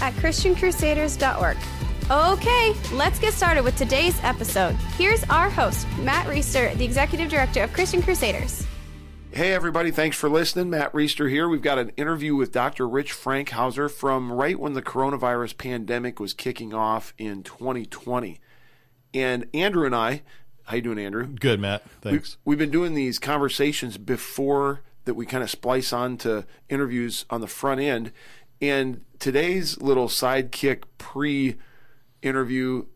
at ChristianCrusaders.org. Okay, let's get started with today's episode. Here's our host, Matt Reister, the Executive Director of Christian Crusaders. Hey, everybody, thanks for listening. Matt Reister here. We've got an interview with Dr. Rich Frankhauser from right when the coronavirus pandemic was kicking off in 2020. And Andrew and I, how you doing, Andrew? Good, Matt. Thanks. We, have been doing these conversations before that we kind of splice on to interviews on the front end. And today's little sidekick pre interview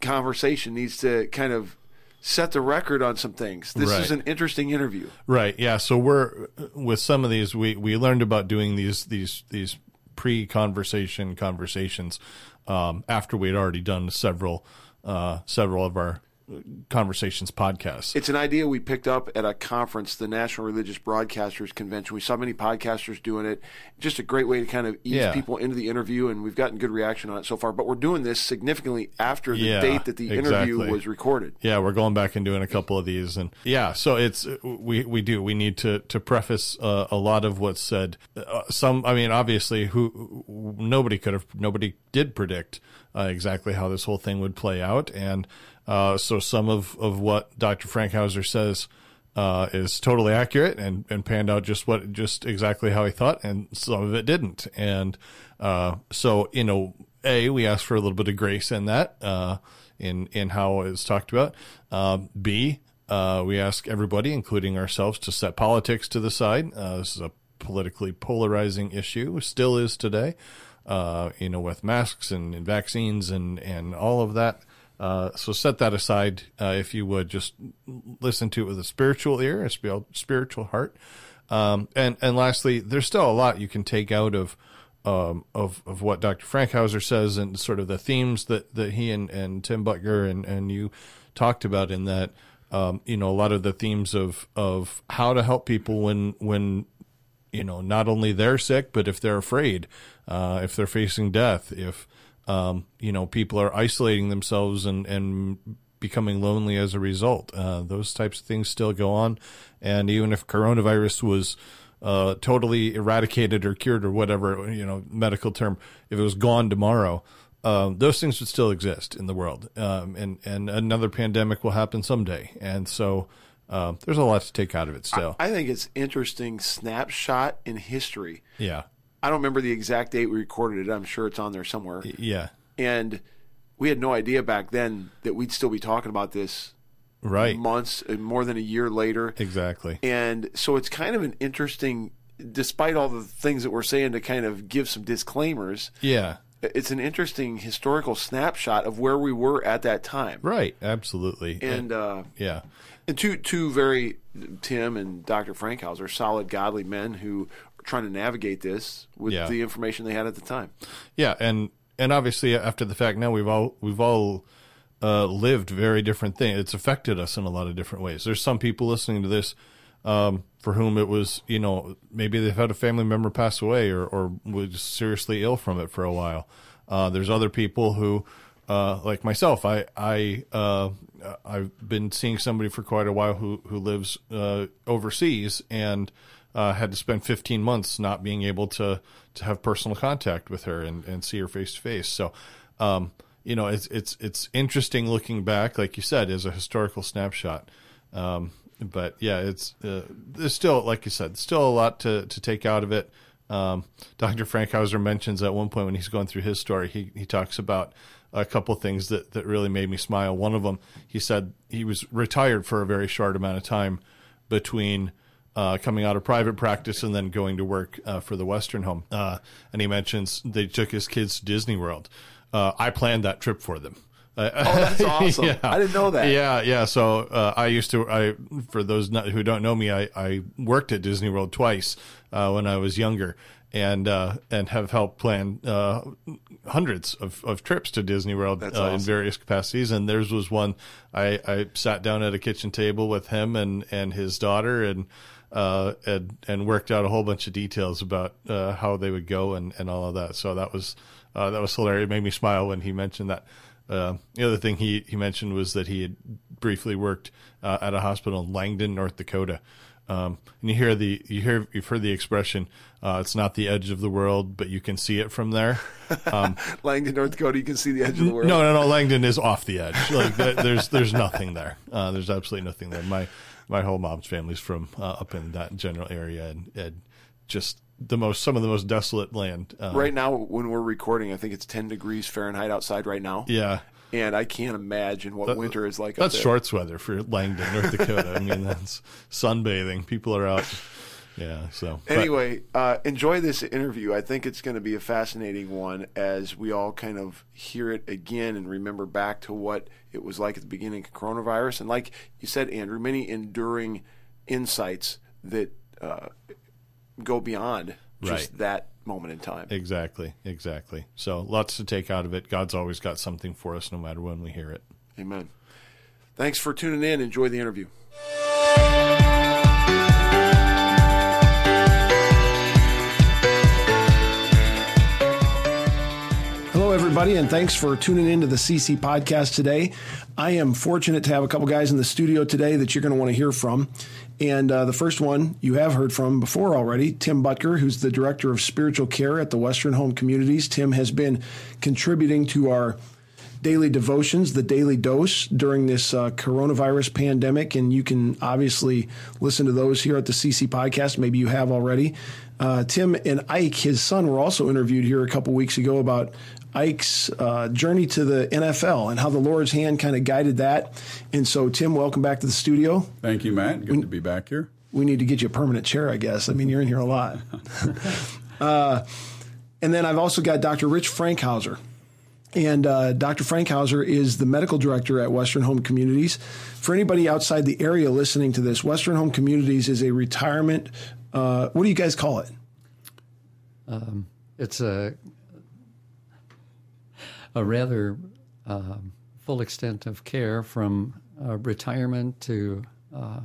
conversation needs to kind of set the record on some things. This Right. is an interesting interview. Right. Yeah. So we're with some of these. We we learned about doing these these these pre conversation conversations um, after we had already done several uh, several of our conversations podcast. It's an idea we picked up at a conference, the National Religious Broadcasters Convention. We saw many podcasters doing it. Just a great way to kind of ease Yeah. people into the interview, and we've gotten good reaction on it so far. But we're doing this significantly after the Yeah, date that the interview was recorded. Yeah, we're going back and doing a couple of these, and yeah, so it's we we do we need to to preface uh, a lot of what's said. Uh, some, I mean, obviously, who nobody could have, nobody did predict uh, exactly how this whole thing would play out, and uh, so some of of what Dr. Frankhauser says. Uh, is totally accurate and, and panned out just what just exactly how he thought, and some of it didn't. And uh, so you know, a we ask for a little bit of grace in that. Uh, in in how it's talked about. Uh, B, uh, we ask everybody, including ourselves, to set politics to the side. Uh, this is a politically polarizing issue, still is today. You know, with masks and, and vaccines and and all of that. Uh, so set that aside, uh, if you would. Just listen to it with a spiritual ear, a spiritual heart. Um, and and lastly, there's still a lot you can take out of um, of of what Dr. Frankhauser says and sort of the themes that, that he and, and Tim Boettger and, and you talked about in that um, you know a lot of the themes of of how to help people when when you know not only they're sick but if they're afraid uh, if they're facing death if um, you know people are isolating themselves and and becoming lonely as a result. Uh, those types of things still go on. And even if coronavirus was uh, totally eradicated or cured or whatever you know medical term if it was gone tomorrow um, those things would still exist in the world. Um, and and another pandemic will happen someday. And so uh, there's a lot to take out of it still. I think it's interesting snapshot in history. yeah I don't remember the exact date we recorded it. I'm sure it's on there somewhere. yeah And we had no idea back then that we'd still be talking about this right months and more than a year later. exactly And so it's kind of an interesting, despite all the things that we're saying to kind of give some disclaimers, yeah it's an interesting historical snapshot of where we were at that time. right absolutely And uh, yeah and two two very Tim and Dr. Frankhauser, solid godly men who trying to navigate this with Yeah. the information they had at the time. Yeah, and and obviously after the fact, now we've all we've all uh, lived very different things. It's affected us in a lot of different ways. There's some people listening to this um, for whom it was, you know, maybe they've had a family member pass away or or was seriously ill from it for a while. Uh, there's other people who, uh, like myself, I I uh, I've been seeing somebody for quite a while who who lives uh, overseas and uh, had to spend 15 months not being able to to have personal contact with her and, and see her face to face. So, um, you know, it's it's it's interesting looking back, like you said, as a historical snapshot. Um, but yeah, it's uh, there's still, like you said, still a lot to to take out of it. Um, Dr. Frankhauser mentions at one point when he's going through his story, he he talks about a couple things that that really made me smile. One of them, he said he was retired for a very short amount of time between uh, coming out of private practice and then going to work uh, for the Western Home. Uh, and he mentions they took his kids to Disney World. Uh, I planned that trip for them. Uh, Oh, that's awesome. I didn't know that. Yeah, yeah. So uh, I used to. I for those not, who don't know me, I, I worked at Disney World twice uh, when I was younger, and uh, and have helped plan uh, hundreds of, of trips to Disney World uh, awesome. in various capacities. And theirs was one I, I sat down at a kitchen table with him and, and his daughter and uh, and and worked out a whole bunch of details about uh, how they would go and, and all of that. So that was uh, that was hilarious. It made me smile when he mentioned that. Uh, the other thing he, he mentioned was that he had briefly worked uh, at a hospital in Langdon, North Dakota. Um, and you hear the you hear you've heard the expression, uh, "It's not the edge of the world, but you can see it from there." Um, Langdon, North Dakota, you can see the edge of the world. no, no, no. Langdon is off the edge. Like th- there's there's nothing there. Uh, there's absolutely nothing there. My my whole mom's family's from uh, up in that general area, and, and just the most some of the most desolate land. Uh, Right now, when we're recording, I think it's 10 degrees Fahrenheit outside right now. Yeah. And I can't imagine what winter is like up That's shorts weather for Langdon, North Dakota. I mean, that's sunbathing. People are out. Yeah. So but- Anyway, uh, enjoy this interview. I think it's going to be a fascinating one as we all kind of hear it again and remember back to what it was like at the beginning of coronavirus. And like you said, Andrew, many enduring insights that uh, go beyond just Right. that moment in time. Exactly, exactly. So lots to take out of it. God's always got something for us, no matter when we hear it. Amen. Thanks for tuning in. Enjoy the interview. Hello, everybody, and thanks for tuning in to the CC podcast today. I am fortunate to have a couple guys in the studio today that you're going to want to hear from. And uh, the first one you have heard from before already, Tim Boettger, who's the director of spiritual care at the Western Home Communities. Tim has been contributing to our daily devotions, the daily dose during this uh, coronavirus pandemic. And you can obviously listen to those here at the CC podcast. Maybe you have already. Uh, Tim and Ike, his son, were also interviewed here a couple weeks ago about Ike's uh, journey to the NFL and how the Lord's hand kind of guided that. And so, Tim, welcome back to the studio. Thank you, Matt. Good to be back here. We need to get you a permanent chair, I guess. I mean, you're in here a lot. uh, and then I've also got Dr. Rich Frankhauser. And uh, Dr. Frankhauser is the medical director at Western Home Communities. For anybody outside the area listening to this, Western Home Communities is a retirement. Uh, what do you guys call it? it's a a rather um, full extent of care from uh, retirement to uh,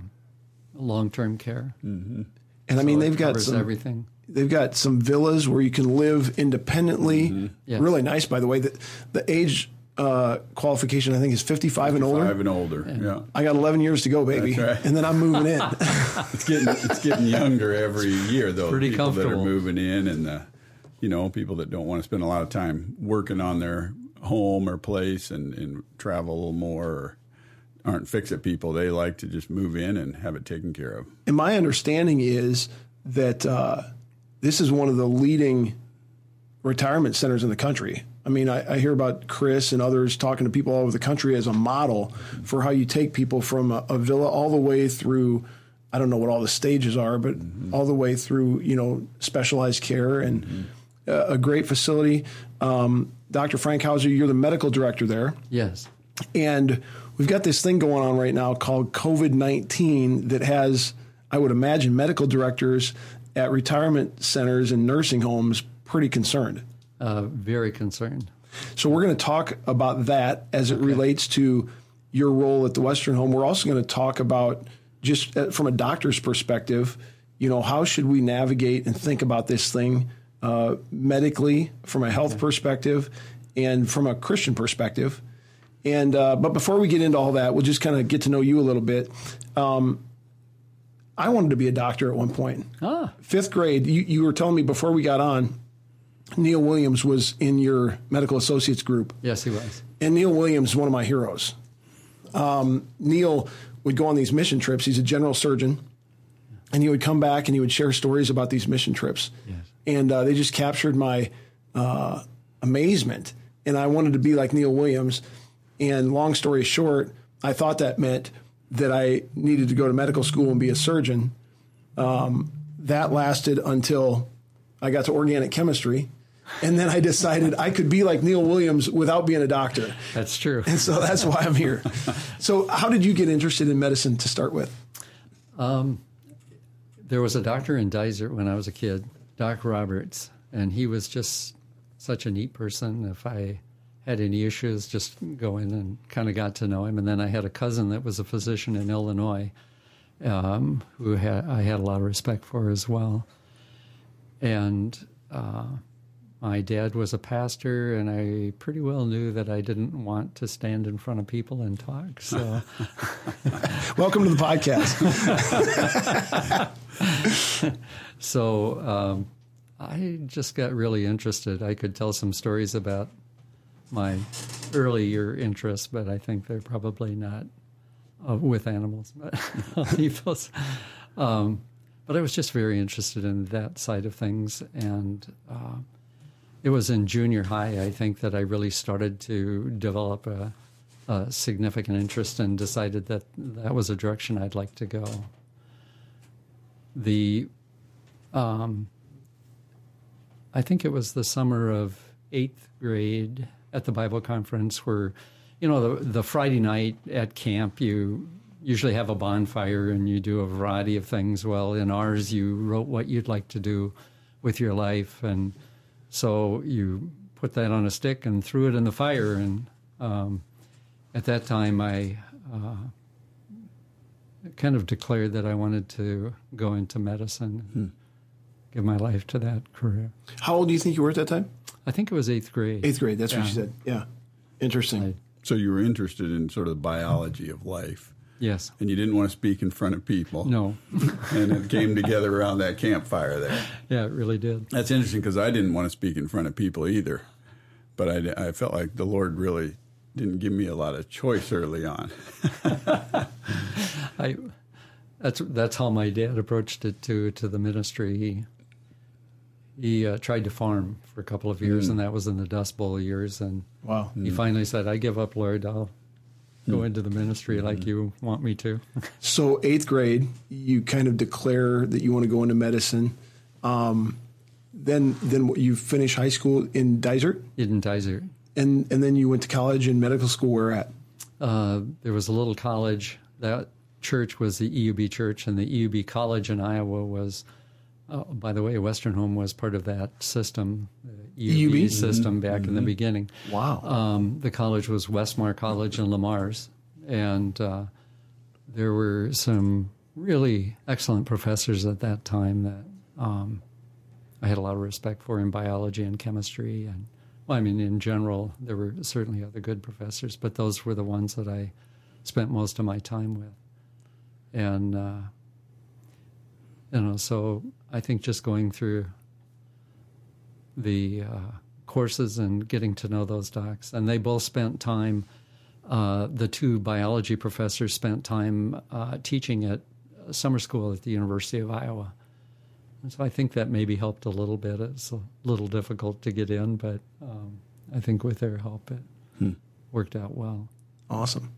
long term care. And I mean, they've got some. everything. They've got some villas where you can live independently. Yes. Really nice, by the way. The, the age uh, qualification, I think, is 55 and older. Five and older. Yeah. I got 11 years to go, baby. That's right. And then I'm moving in. It's getting it's getting younger every year though. Pretty people that are moving in and the you know, people that don't want to spend a lot of time working on their home or place and, and travel a little more or aren't fix it people. They like to just move in and have it taken care of. and my understanding is that uh, this is one of the leading retirement centers in the country. I mean, I, I hear about Chris and others talking to people all over the country as a model for how you take people from a, a villa all the way through. I don't know what all the stages are, but all the way through, you know, specialized care and uh, a great facility. Um, Dr. Frankhauser, you're the medical director there. Yes. And we've got this thing going on right now called COVID 19 that has, I would imagine, medical directors at retirement centers and nursing homes pretty concerned. Uh, very concerned. So we're going to talk about that as it relates to your role at the Western Home. We're also going to talk about just uh, from a doctor's perspective, you know, how should we navigate and think about this thing uh, medically from a health perspective and from a Christian perspective. And uh, but before we get into all that, we'll just kind of get to know you a little bit. Um, I wanted to be a doctor at one point. Ah, Fifth grade, you, you were telling me before we got on, Neil Williams was in your medical associates group. yes, he was. And Neil Williams is one of my heroes. Um, Neil would go on these mission trips. He's a general surgeon. And he would come back and he would share stories about these mission trips. Yes. And uh, they just captured my uh, amazement. And I wanted to be like Neil Williams. And long story short, I thought that meant that I needed to go to medical school and be a surgeon. Um, that lasted until I got to organic chemistry. And then I decided I could be like Neil Williams without being a doctor. That's true. And so that's why I'm here. So, how did you get interested in medicine to start with? There was a doctor in Dysart when I was a kid, Doc Roberts, and he was just such a neat person. If I had any issues, just go in and kind of got to know him. And then I had a cousin that was a physician in Illinois, um, who had, I had a lot of respect for as well. And uh, my dad was a pastor, and I pretty well knew that I didn't want to stand in front of people and talk. So, Welcome to the podcast. so um, I just got really interested. I could tell some stories about my earlier interests, but I think they're probably not uh, with animals. But leave those. Um, but I was just very interested in that side of things, and uh, it was in junior high, I think, that I really started to develop a, a significant interest and decided that that was a direction I'd like to go. The, um, I think it was the summer of eighth grade at the Bible conference where, you know, the, the Friday night at camp, you usually have a bonfire and you do a variety of things. Well, in ours, you wrote what you'd like to do with your life. And so you put that on a stick and threw it in the fire. And um, at that time, I uh, kind of declared that I wanted to go into medicine and give my life to that career. How old do you think you were at that time? I think it was eighth grade. Eighth grade. That's what you said. Yeah. Interesting. I- So you were interested in sort of the biology of life, Yes. and you didn't want to speak in front of people. No. and it came together around that campfire there. Yeah, it really did. That's interesting because I didn't want to speak in front of people either, but I, I felt like the Lord really didn't give me a lot of choice early on. I that's that's how my dad approached it to to the ministry. He he uh, tried to farm for a couple of years, and that was in the Dust Bowl years. And Wow. he finally said, "I give up, Lord. I'll go into the ministry like you want me to." So eighth grade, you kind of declare that you want to go into medicine. Um, then, then you finish high school in Dysart, in Dysart. and and then you went to college and medical school. Where at? Uh, there was a little college. That church was the EUB church, and the EUB college in Iowa was, uh, by the way, Western Home was part of that system, the EUB, EUB? system back in the beginning. Wow. Um, the college was Westmar College in Le Mars, and uh, there were some really excellent professors at that time that um, I had a lot of respect for in biology and chemistry. And well, I mean, in general, there were certainly other good professors, but those were the ones that I spent most of my time with. And uh, you know, so I think just going through the uh, courses and getting to know those docs, and they both spent time. Uh, the two biology professors spent time uh, teaching at summer school at the University of Iowa. And so I think that maybe helped a little bit. It's a little difficult to get in, but um, I think with their help, it worked out well. Awesome.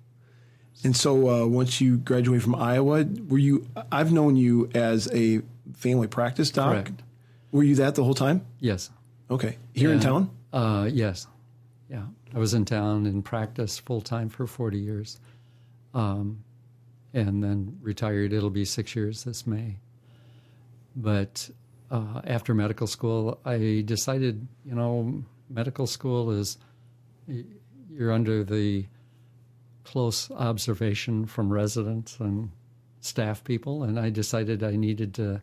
And so uh, once you graduated from Iowa, were you? I've known you as a family practice doc. Correct. Were you that the whole time? Yes. Okay. Here in town. Uh, yes. Yeah. I was in town in practice full time for 40 years. Um, and then retired. It'll be six years this May. But uh, after medical school, I decided, you know, medical school is, you're under the close observation from residents and staff people. And I decided I needed to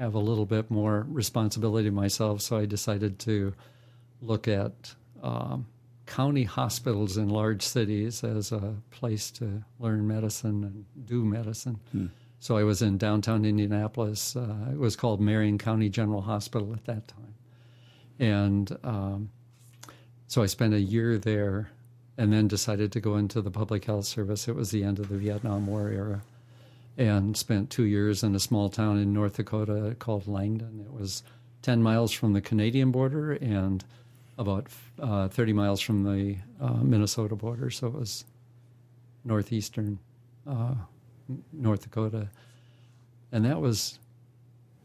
have a little bit more responsibility myself, so I decided to look at um, county hospitals in large cities as a place to learn medicine and do medicine. So I was in downtown Indianapolis. Uh, it was called Marion County General Hospital at that time. And um, so I spent a year there and then decided to go into the public health service. It was the end of the Vietnam War era and spent two years in a small town in North Dakota called Langdon. It was 10 miles from the Canadian border and about uh, 30 miles from the uh, Minnesota border. So it was northeastern uh, North Dakota. And that was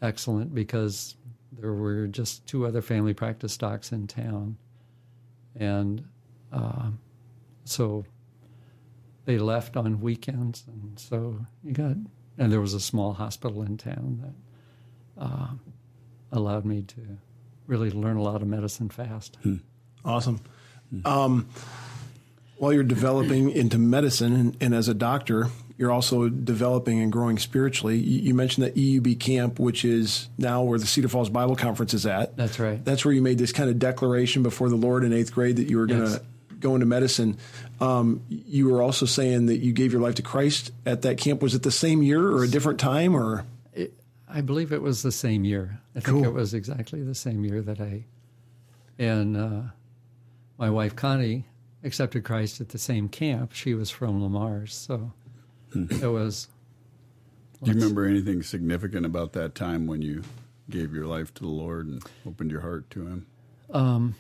excellent because there were just two other family practice docs in town. And uh, so they left on weekends, and so you got and there was a small hospital in town that uh, allowed me to really learn a lot of medicine fast. Awesome. Um, while you're developing into medicine and, and, as a doctor, you're also developing and growing spiritually. You, you, mentioned that EUB camp, which is now where the Cedar Falls Bible Conference is at. That's right. That's where you made this kind of declaration before the Lord in eighth grade that you were going to yes. Go to medicine. Um, you were also saying that you gave your life to Christ at that camp. Was it the same year or a different time or? It, I believe it was the same year. I think cool. it was exactly the same year that I and uh, my wife Connie accepted Christ at the same camp. She was from Le Mars, so hmm. it was. Do you remember anything significant about that time when you gave your life to the Lord and opened your heart to Him? Um,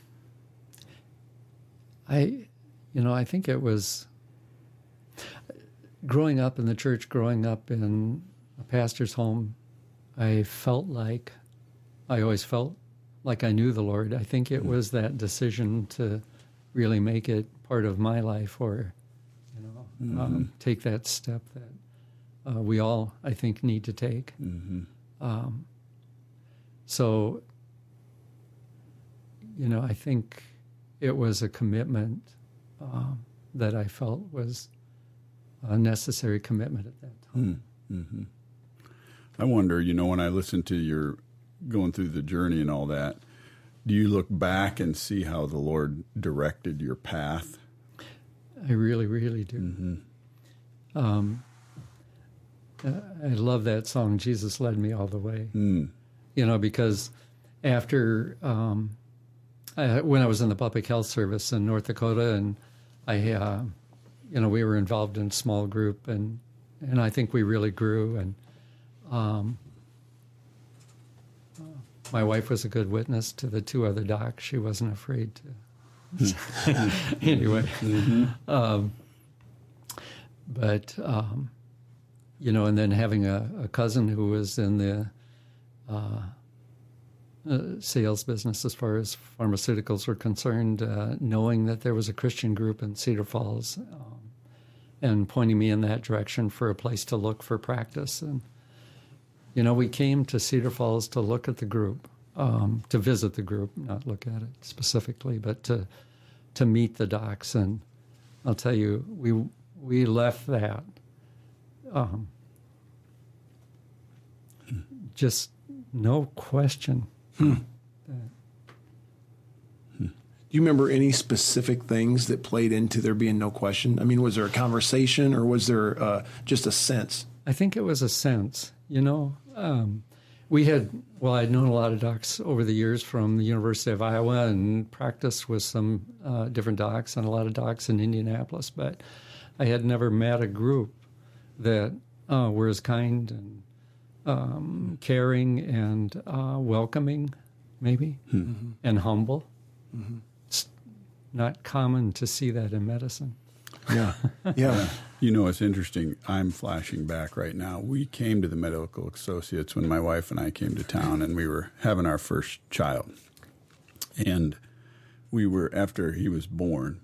I, you know, I think it was growing up in the church, growing up in a pastor's home. I felt like I always felt like I knew the Lord. I think it hmm. was that decision to really make it part of my life or, you know, mm-hmm. um, take that step that uh, we all, I think, need to take. Mm-hmm. Um, so, you know, I think it was a commitment um, that I felt was a necessary commitment at that time. Mm-hmm. I wonder, you know, when I listen to your going through the journey and all that, do you look back and see how the Lord directed your path? I really, really do. Mm-hmm. Um, I love that song, Jesus Led Me All the Way. Mm. You know, because after, um, I, when I was in the public health service in North Dakota, and I, uh, you know, we were involved in a small group, and, and I think we really grew. And um, my wife was a good witness to the two other docs. She wasn't afraid to. anyway, mm-hmm. um, but um, you know, and then having a, a cousin who was in the uh, uh, sales business as far as pharmaceuticals were concerned, uh, knowing that there was a Christian group in Cedar Falls, um, and pointing me in that direction for a place to look for practice and you know, we came to Cedar Falls to look at the group, um, to visit the group, not look at it specifically, but to to meet the docs. And I'll tell you, we we left that um, just no question. Hmm. Do you remember any specific things that played into there being no question? I mean, was there a conversation or was there uh, just a sense? I think it was a sense. You know, um, we had, well, I'd known a lot of docs over the years from the University of Iowa and practiced with some uh, different docs and a lot of docs in Indianapolis, but I had never met a group that uh, were as kind and um, caring and uh, welcoming, maybe, mm-hmm. and humble. Mm-hmm. It's not common to see that in medicine. Yeah. Yeah. You know, it's interesting. I'm flashing back right now. We came to the Medical Associates when my wife and I came to town, and we were having our first child. And we were, after he was born,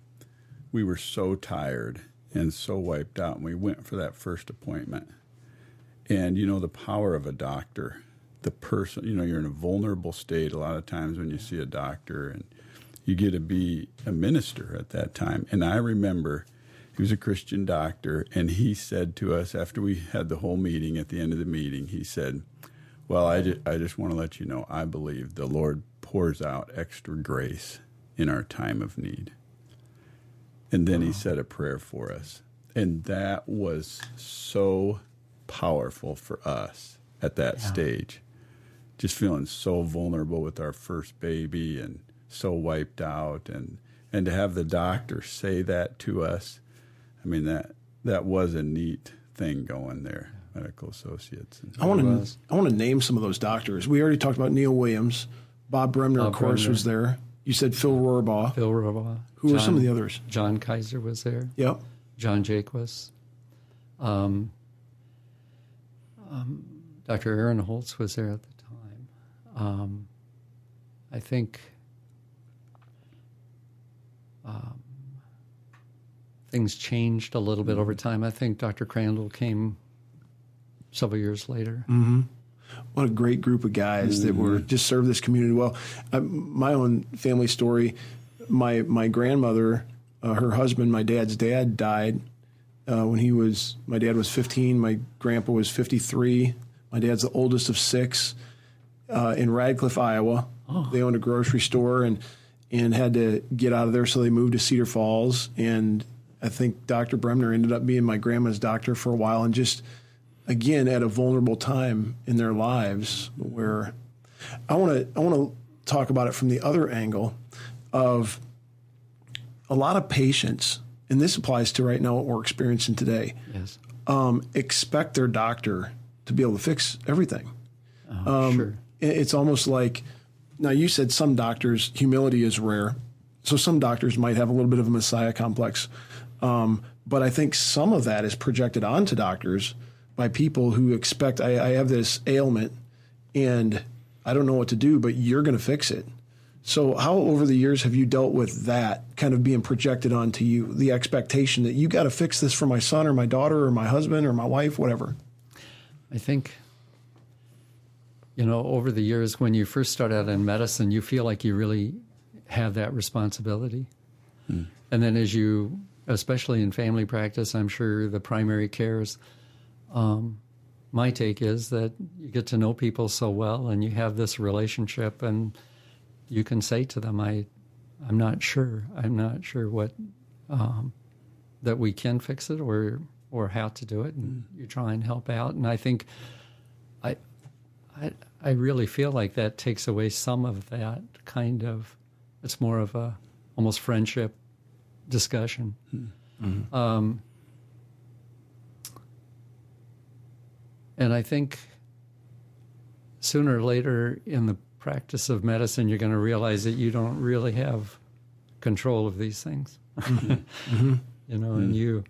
we were so tired and so wiped out. And we went for that first appointment. And, you know, the power of a doctor, the person, you know, you're in a vulnerable state a lot of times when you see a doctor, and you get to be a minister at that time. And I remember he was a Christian doctor, and he said to us after we had the whole meeting, at the end of the meeting, he said, Well, I just, I just want to let you know, I believe the Lord pours out extra grace in our time of need. And then he said a prayer for us. And that was so powerful for us at that yeah. stage. Just feeling so vulnerable with our first baby and so wiped out and and to have the doctor say that to us I mean that that was a neat thing going there. Medical associates. I want to I want to name some of those doctors. We already talked about Neil Williams. Bob Bremner, Bob of course, Bremner. was there. You said Phil Rohrbaugh. Phil Rohrbaugh. Who John, were some of the others? John Kaiser was there. Yep. John Jaques. Um, um, Dr. Aaron Holtz was there at the time. Um, I think um, things changed a little bit over time. I think Dr. Crandall came several years later. Mm-hmm. what a great group of guys that were just served this community well. I, my own family story, my my grandmother, uh, her husband, my dad's dad died uh, when he was my dad was 15, my grandpa was 53. My dad's the oldest of six uh, in Radcliffe, Iowa. They owned a grocery store and and had to get out of there, so they moved to Cedar Falls. And I think Dr. Bremner ended up being my grandma's doctor for a while, and just again at a vulnerable time in their lives where I want to I want to talk about it from the other angle of a lot of patients, and this applies to right now what we're experiencing today. Yes. Um, expect their doctor to be able to fix everything. Oh, sure. It's almost like now you said some doctors humility is rare, so some doctors might have a little bit of a messiah complex, um, but I think some of that is projected onto doctors by people who expect I, I have this ailment and I don't know what to do, but you're going to fix it. So how over the years have you dealt with that kind of being projected onto you, the expectation that you got to fix this for my son or my daughter or my husband or my wife, whatever? I think, you know, over the years, when you first start out in medicine, you feel like you really have that responsibility. And then as you, especially in family practice, I'm sure the primary cares, um, my take is that you get to know people so well and you have this relationship and you can say to them, I, I'm not sure. I'm not sure what, um, that we can fix it or, or how to do it. And you try and help out. And I think I, I, I really feel like that takes away some of that kind of, it's more of a almost friendship discussion. Um, and I think sooner or later in the practice of medicine, you're going to realize that you don't really have control of these things. You know, and you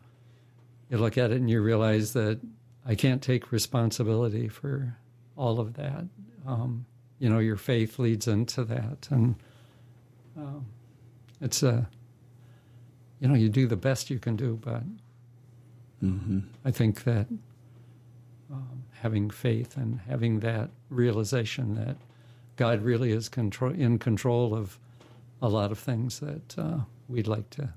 you look at it and you realize that I can't take responsibility for all of that. Um, you know, your faith leads into that, and um, it's a you know you do the best you can do, but I think that um, having faith and having that realization that God really is control, in control of a lot of things that uh, we'd like to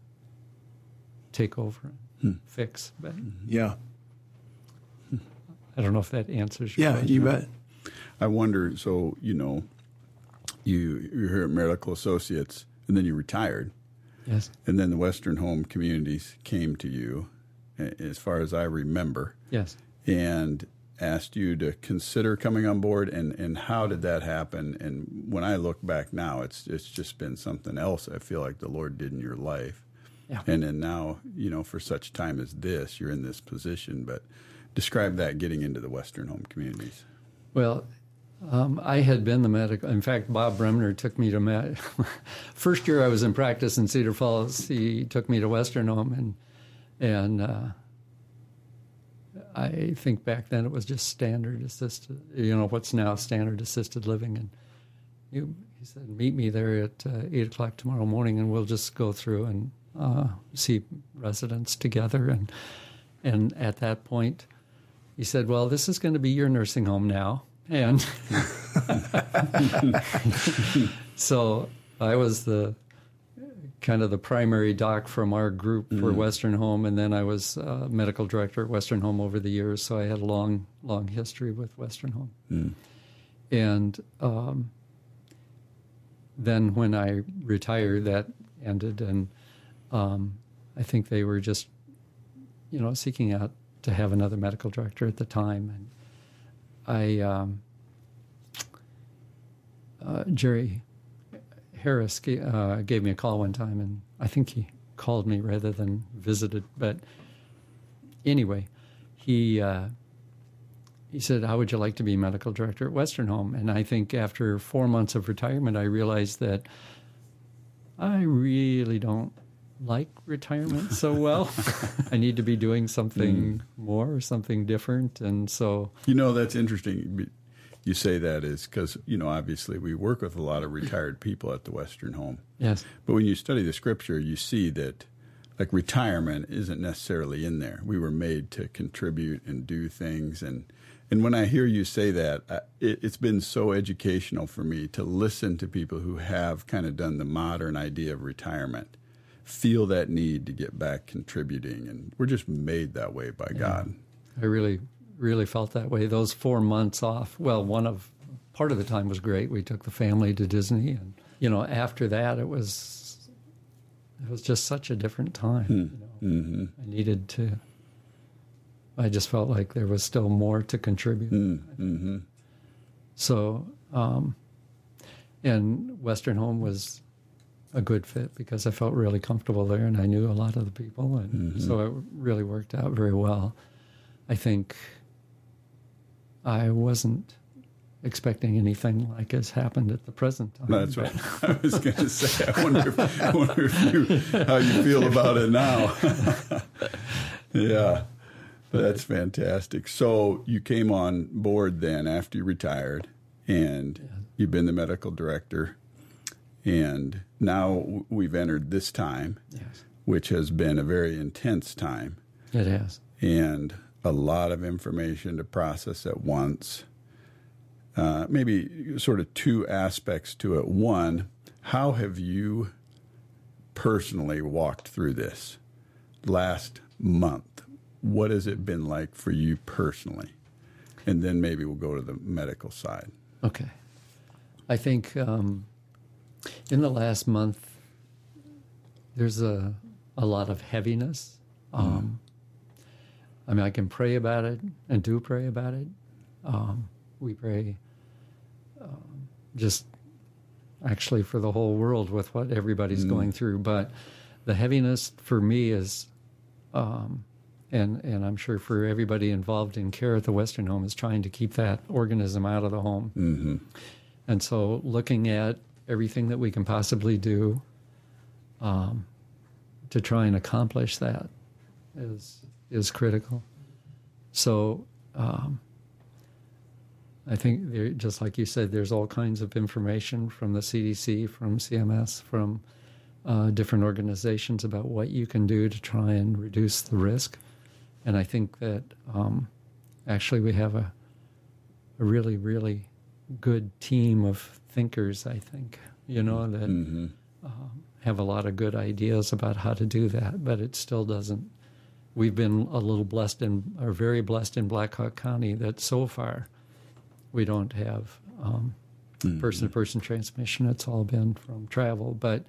take over and fix. But Yeah. I don't know if that answers your Yeah, question. you bet. I wonder. So you know, you you're here at Medical Associates, and then you retired, Yes. and then the Western Home Communities came to you, as far as I remember, Yes. and asked you to consider coming on board. And and how did that happen? And when I look back now, it's it's just been something else. I feel like the Lord did in your life. Yeah. And then now, you know, for such time as this, you're in this position. But describe that getting into the Western Home Communities. Well, um, I had been the medical. In fact, Bob Bremner took me to med. First year I was in practice in Cedar Falls, he took me to Western Home, and and uh, I think back then it was just standard assisted. You know what's now standard assisted living, and he said, meet me there at uh, eight o'clock tomorrow morning, and we'll just go through and uh, see residents together. And and at that point, he said, "Well, this is going to be your nursing home now." And so I was the kind of the primary doc from our group for Western Home, and then I was uh, medical director at Western Home over the years. So I had a long, long history with Western Home. And um, then when I retired, that ended, and um, I think they were just, you know, seeking out to have another medical director at the time, and I, um, uh, Jerry Harris ga- uh, gave me a call one time, and I think he called me rather than visited. But anyway, he uh, he said, "How would you like to be medical director at Western Home?" And I think after four months of retirement, I realized that I really don't like retirement so well. I need to be doing something more, or something different, and so You know, that's interesting. You say that is because, you know, obviously we work with a lot of retired people at the Western Home. yes, But when you study the scripture, you see that, like, retirement isn't necessarily in there. We were made to contribute and do things. And, And when I hear you say that, I, it, it's been so educational for me to listen to people who have kind of done the modern idea of retirement, feel that need to get back contributing, and we're just made that way by God. I really, really felt that way. Those four months off. Well, one of part of the time was great. We took the family to Disney, and you know, after that, it was it was just such a different time. You know, Mm-hmm. I needed to. I just felt like there was still more to contribute. Mm-hmm. So, um, and Western Home was a good fit because I felt really comfortable there and I knew a lot of the people. And so it really worked out very well. I think I wasn't expecting anything like has happened at the present time. That's right. I was going to say. I wonder, if, I wonder if you, how you feel about it now. yeah, that's fantastic. So you came on board then after you retired, and you've been the medical director, and now we've entered this time, Yes, which has been a very intense time it has. and a lot of information to process at once. Uh, maybe sort of two aspects to it. One, how have you personally walked through this last month? What has it been like for you personally? And then maybe we'll go to the medical side. Okay. I think um, in the last month, there's a, a lot of heaviness. Um, I mean, I can pray about it and do pray about it. Um, we pray um, just actually for the whole world with what everybody's going through. But the heaviness for me is, um, and and I'm sure for everybody involved in care at the Western Home is trying to keep that organism out of the home. Mm-hmm. And so, looking at everything that we can possibly do um, to try and accomplish that is is critical. So, um, I think there, just like you said, there's all kinds of information from the CDC, from CMS, from uh, different organizations about what you can do to try and reduce the risk. And I think that um, actually we have a, a really, really good team of thinkers, I think, you know, that Mm-hmm. um, have a lot of good ideas about how to do that, but it still doesn't. We've been a little blessed and are very blessed in Black Hawk County that so far we don't have person to person transmission. It's all been from travel, but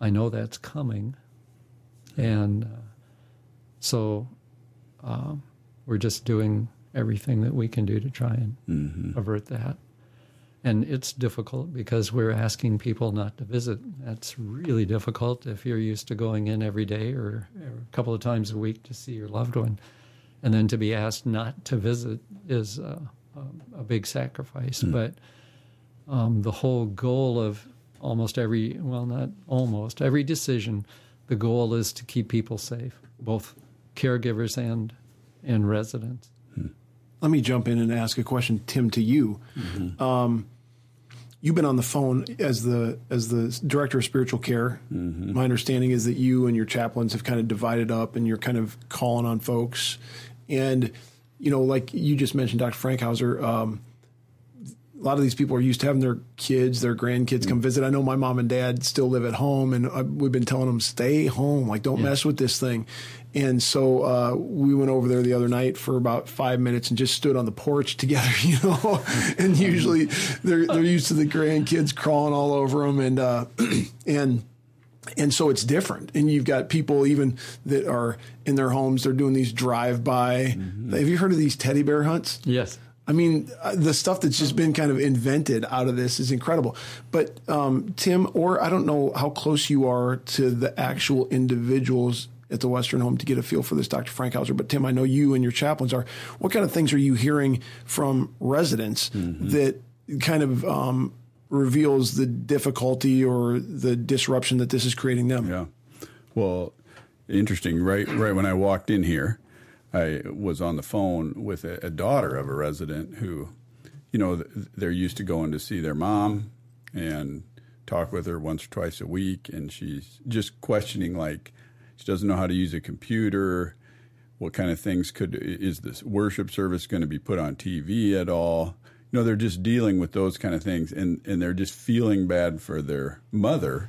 I know that's coming. And uh, so um, we're just doing everything that we can do to try and avert that. And it's difficult because we're asking people not to visit. That's really difficult if you're used to going in every day or, or a couple of times a week to see your loved one. And then to be asked not to visit is uh, a, a big sacrifice. But um, the whole goal of almost every, well, not almost, every decision, the goal is to keep people safe, both caregivers and, and residents. Let me jump in and ask a question, Tim, to you. Um, you've been on the phone as the as the director of spiritual care. My understanding is that you and your chaplains have kind of divided up, and you're kind of calling on folks. And you know, like you just mentioned, Dr. Frankhauser. Um, a lot of these people are used to having their kids, their grandkids come visit. I know my mom and dad still live at home, and I, we've been telling them stay home, like don't mess with this thing. And so uh, we went over there the other night for about five minutes and just stood on the porch together, you know. and usually they're they're used to the grandkids crawling all over them, and uh, and and so it's different. And you've got people even that are in their homes. They're doing these drive by. Have you heard of these teddy bear hunts? Yes. I mean, uh, the stuff that's just been kind of invented out of this is incredible. But um, Tim, or I don't know how close you are to the actual individuals at the Western Home to get a feel for this, Dr. Frankhauser. But Tim, I know you and your chaplains are. What kind of things are you hearing from residents that kind of um, reveals the difficulty or the disruption that this is creating them? Yeah. Well, interesting. Right, right when I walked in here, I was on the phone with a, a daughter of a resident who, you know, they're used to going to see their mom and talk with her once or twice a week, and she's just questioning like she doesn't know how to use a computer. what kind of things could is this worship service going to be put on TV at all? You know, they're just dealing with those kind of things, and and they're just feeling bad for their mother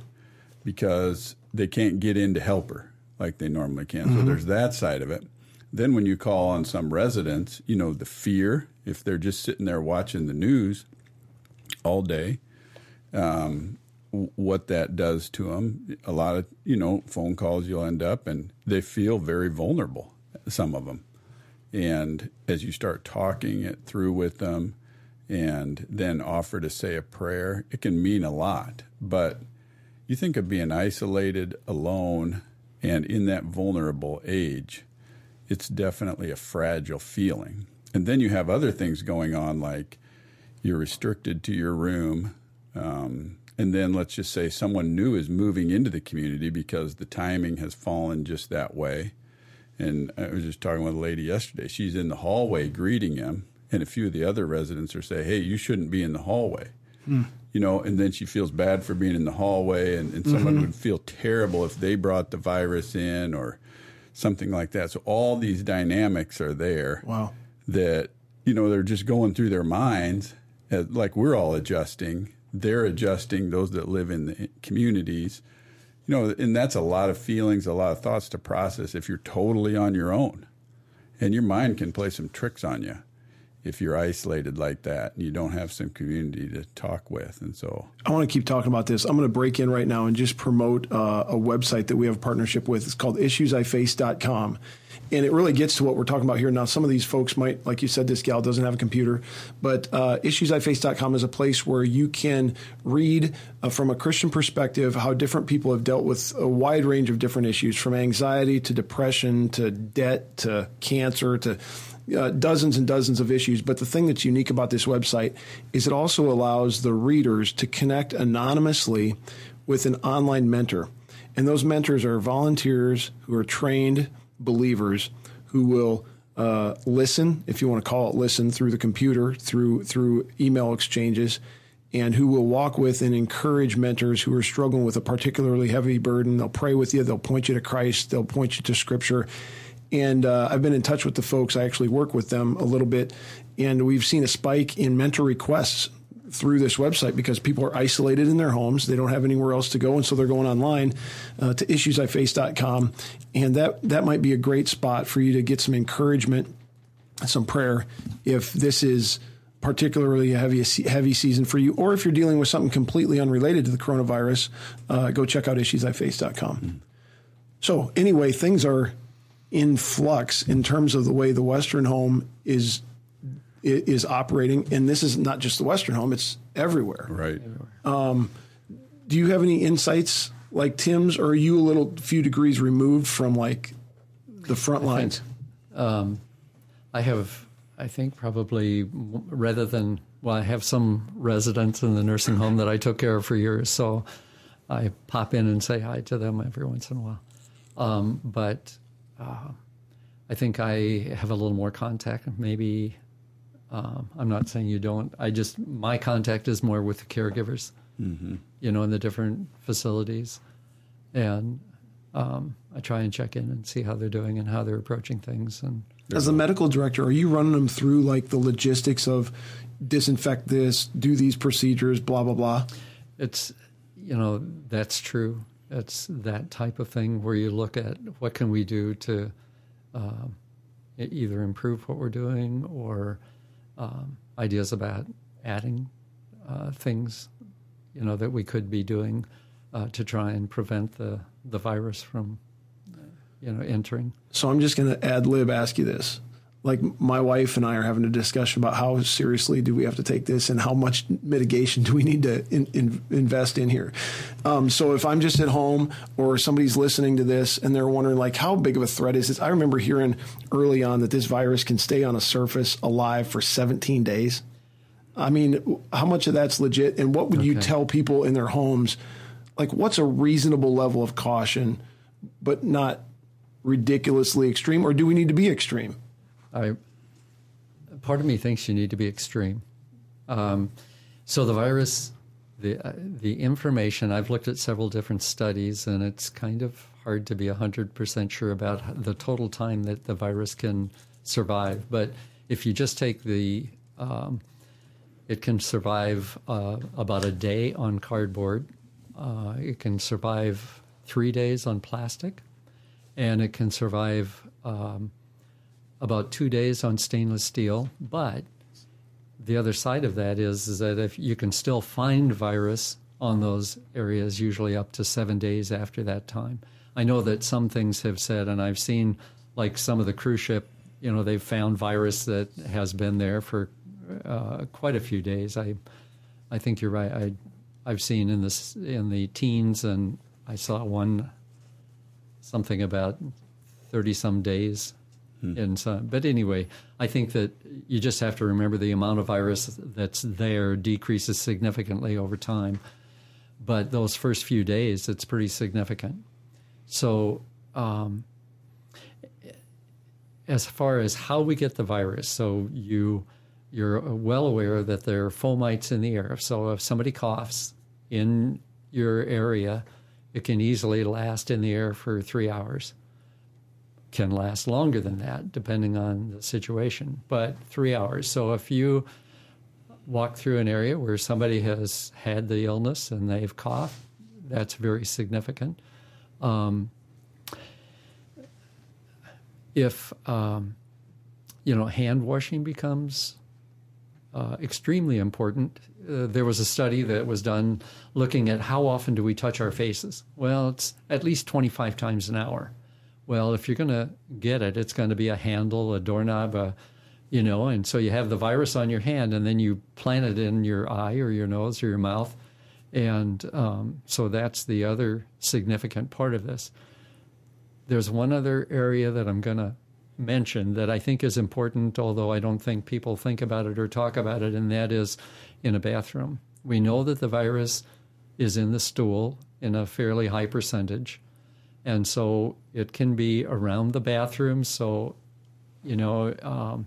because they can't get in to help her like they normally can. So mm-hmm. there's that side of it. Then when you call on some residents, you know, the fear if they're just sitting there watching the news all day, um, what that does to them. A lot of you know phone calls you'll end up, and they feel very vulnerable. Some of them, and as you start talking it through with them, and then offer to say a prayer, it can mean a lot. But you think of being isolated, alone, and in that vulnerable age, it's definitely a fragile feeling. And then you have other things going on, like you're restricted to your room. Um, and then let's just say someone new is moving into the community because the timing has fallen just that way. And I was just talking with a lady yesterday. She's in the hallway greeting him, and a few of the other residents are saying, "Hey, you shouldn't be in the hallway." You know, and then she feels bad for being in the hallway, and, and someone would feel terrible if they brought the virus in or something like that. So all these dynamics are there Wow. that you know they're just going through their minds. Uh, like we're all adjusting. They're adjusting those that live in the communities. You know and that's a lot of feelings a lot of thoughts to process if you're totally on your own. And your mind can play some tricks on you if you're isolated like that you don't have some community to talk with and so I want to keep talking about this. I'm going to break in right now and just promote uh, a website that we have a partnership with. It's called issuesiface.com. And it really gets to what we're talking about here. Now, some of these folks might, like you said, this gal doesn't have a computer, but uh, issuesiface.com is a place where you can read uh, from a Christian perspective how different people have dealt with a wide range of different issues from anxiety to depression to debt to cancer to uh, dozens and dozens of issues. But the thing that's unique about this website is it also allows the readers to connect anonymously with an online mentor. And those mentors are volunteers who are trained believers who will uh, listen, if you want to call it listen, through the computer, through through email exchanges, and who will walk with and encourage mentors who are struggling with a particularly heavy burden. They'll pray with you. They'll point you to Christ. They'll point you to Scripture. And uh, I've been in touch with the folks. I actually work with them a little bit, and we've seen a spike in mentor requests through this website because people are isolated in their homes. They don't have anywhere else to go, and so they're going online uh, to issuesiface.com. And that, that might be a great spot for you to get some encouragement, some prayer, if this is particularly a heavy, heavy season for you, or if you're dealing with something completely unrelated to the coronavirus, uh, go check out issuesiface.com. So, anyway, things are in flux in terms of the way the Western home is is operating, and this is not just the Western home; it's everywhere. right Do you have any insights like Tim's, or are you a little few degrees removed from like the front lines? I have, I think, probably rather than, well, I have some residents in the nursing home that I took care of for years, so I pop in and say hi to them every once in a while. Um, but uh, I think I have a little more contact. Maybe um, I'm not saying you don't. I just my contact is more with the caregivers, you know, in the different facilities, and um, I try and check in and see how they're doing and how they're approaching things and. As a medical director, are you running them through like the logistics of disinfect this, do these procedures, blah blah blah? It's, you know, that's true. It's that type of thing where you look at what can we do to e- either improve what we're doing or um, ideas about adding uh, things, you know, that we could be doing uh, to try and prevent the, the virus from, uh, you know, entering. So I'm just going to ad lib ask you this. Like my wife and I are having a discussion about how seriously do we have to take this and how much mitigation do we need to in, in, invest in here. Um, so if I'm just at home or somebody's listening to this and they're wondering like how big of a threat is this? I remember hearing early on that this virus can stay on a surface alive for 17 days. I mean, how much of that's legit? And what would you tell people in their homes? Like, what's a reasonable level of caution, but not ridiculously extreme? Or do we need to be extreme? I part of me thinks you need to be extreme. Um, so the virus the uh, the information. I've looked at several different studies, and it's kind of hard to be hundred percent sure about the total time that the virus can survive. But if you just take the um, it can survive uh, about a day on cardboard. Uh, it can survive three days on plastic, and it can survive um, about two days on stainless steel. But the other side of that is, is that if you can still find virus on those areas, usually up to seven days after that time. I know that some things have said, and I've seen like some of the cruise ship, you know, they've found virus that has been there for uh, quite a few days. I, I think you're right. I, I've seen in this in the teens, and I saw one something about thirty some days. Hmm. In some, but anyway, I think that you just have to remember the amount of virus that's there decreases significantly over time. But those first few days, it's pretty significant. So, um, as far as how we get the virus, so you you're well aware that there are fomites in the air. So if somebody coughs in your area, it can easily last in the air for three hours. Can last longer than that, depending on the situation, but three hours. So if you walk through an area where somebody has had the illness and they've coughed, that's very significant. Um, if um, you know hand washing becomes uh, extremely important. Uh, there was a study that was done looking at how often do we touch our faces. Well, it's at least 25 times an hour. Well, if you're going to get it, it's going to be a handle, a doorknob, a, you know, and so you have the virus on your hand, and then you plant it in your eye or your nose or your mouth, and um, so that's the other significant part of this. There's one other area that I'm going to mention that I think is important, although I don't think people think about it or talk about it, and that is in a bathroom. We know that the virus is in the stool in a fairly high percentage, and so it can be around the bathroom. So, you know, um,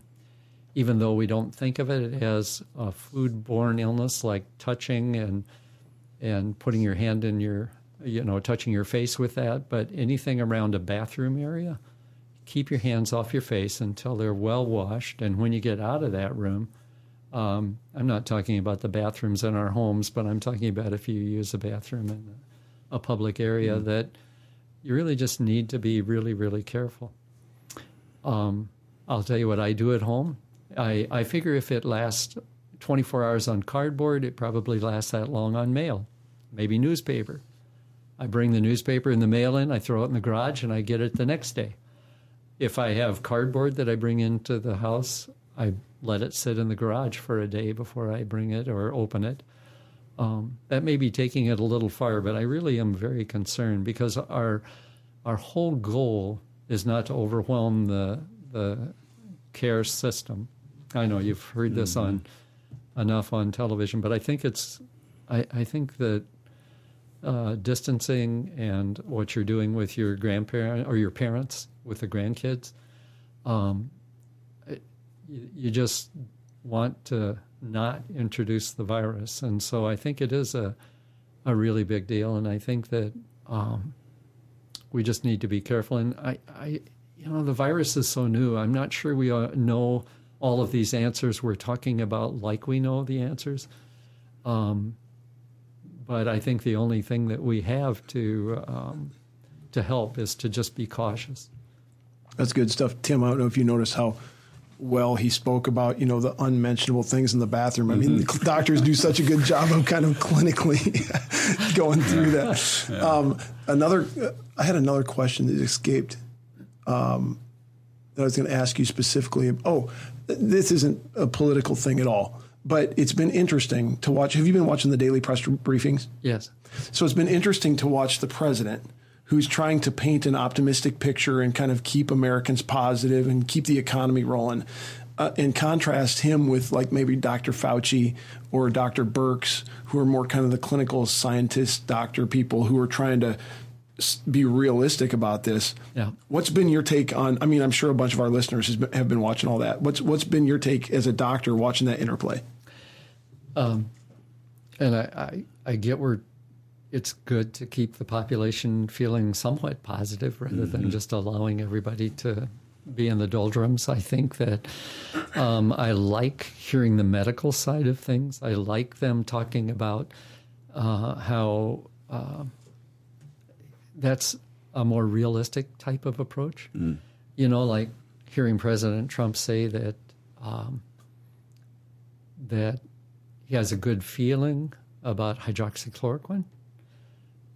even though we don't think of it as a foodborne illness like touching and and putting your hand in your you know touching your face with that, but anything around a bathroom area keep your hands off your face until they're well washed. And when you get out of that room, um, I'm not talking about the bathrooms in our homes, but I'm talking about if you use a bathroom in a, public area mm that you really just need to be really, really careful. Um, I'll tell you what I do at home. I, I figure if it lasts 24 hours on cardboard, it probably lasts that long on mail, maybe newspaper. I bring the newspaper and the mail in, I throw it in the garage, and I get it the next day if I have cardboard that I bring into the house, I let it sit in the garage for a day before I bring it or open it. Um, that may be taking it a little far, but I really am very concerned because our our whole goal is not to overwhelm the the care system. I know you've heard this mm-hmm. on enough on television, but I think it's I, I think that uh, distancing and what you're doing with your grandparent or your parents with the grandkids, um, you, you just want to not introduce the virus, and so I think it is a a really big deal, and I think that um, we just need to be careful. And I, I, you know, the virus is so new. I'm not sure we uh, know all of these answers we're talking about like we know the answers. Um, but I think the only thing that we have to um, to help is to just be cautious. That's good stuff, Tim. I don't know if you noticed how well he spoke about you know the unmentionable things in the bathroom. I mean, mm-hmm. doctors do such a good job of kind of clinically going through that. Yeah. Um, another, I had another question that escaped um, that I was going to ask you specifically. Oh, this isn't a political thing at all but it's been interesting to watch. Have you been watching the daily press briefings? Yes. So it's been interesting to watch the president who's trying to paint an optimistic picture and kind of keep Americans positive and keep the economy rolling. Uh, and contrast him with like maybe Dr. Fauci or Dr. Birx, who are more kind of the clinical scientist doctor people who are trying to be realistic about this. Yeah. What's been your take on? I mean, I'm sure a bunch of our listeners have been watching all that. What's what's been your take as a doctor watching that interplay? Um, and I, I, I get where it's good to keep the population feeling somewhat positive rather mm-hmm. than just allowing everybody to be in the doldrums. I think that um, I like hearing the medical side of things. I like them talking about uh, how uh, that's a more realistic type of approach. Mm. You know, like hearing President Trump say that um, that he has a good feeling about hydroxychloroquine.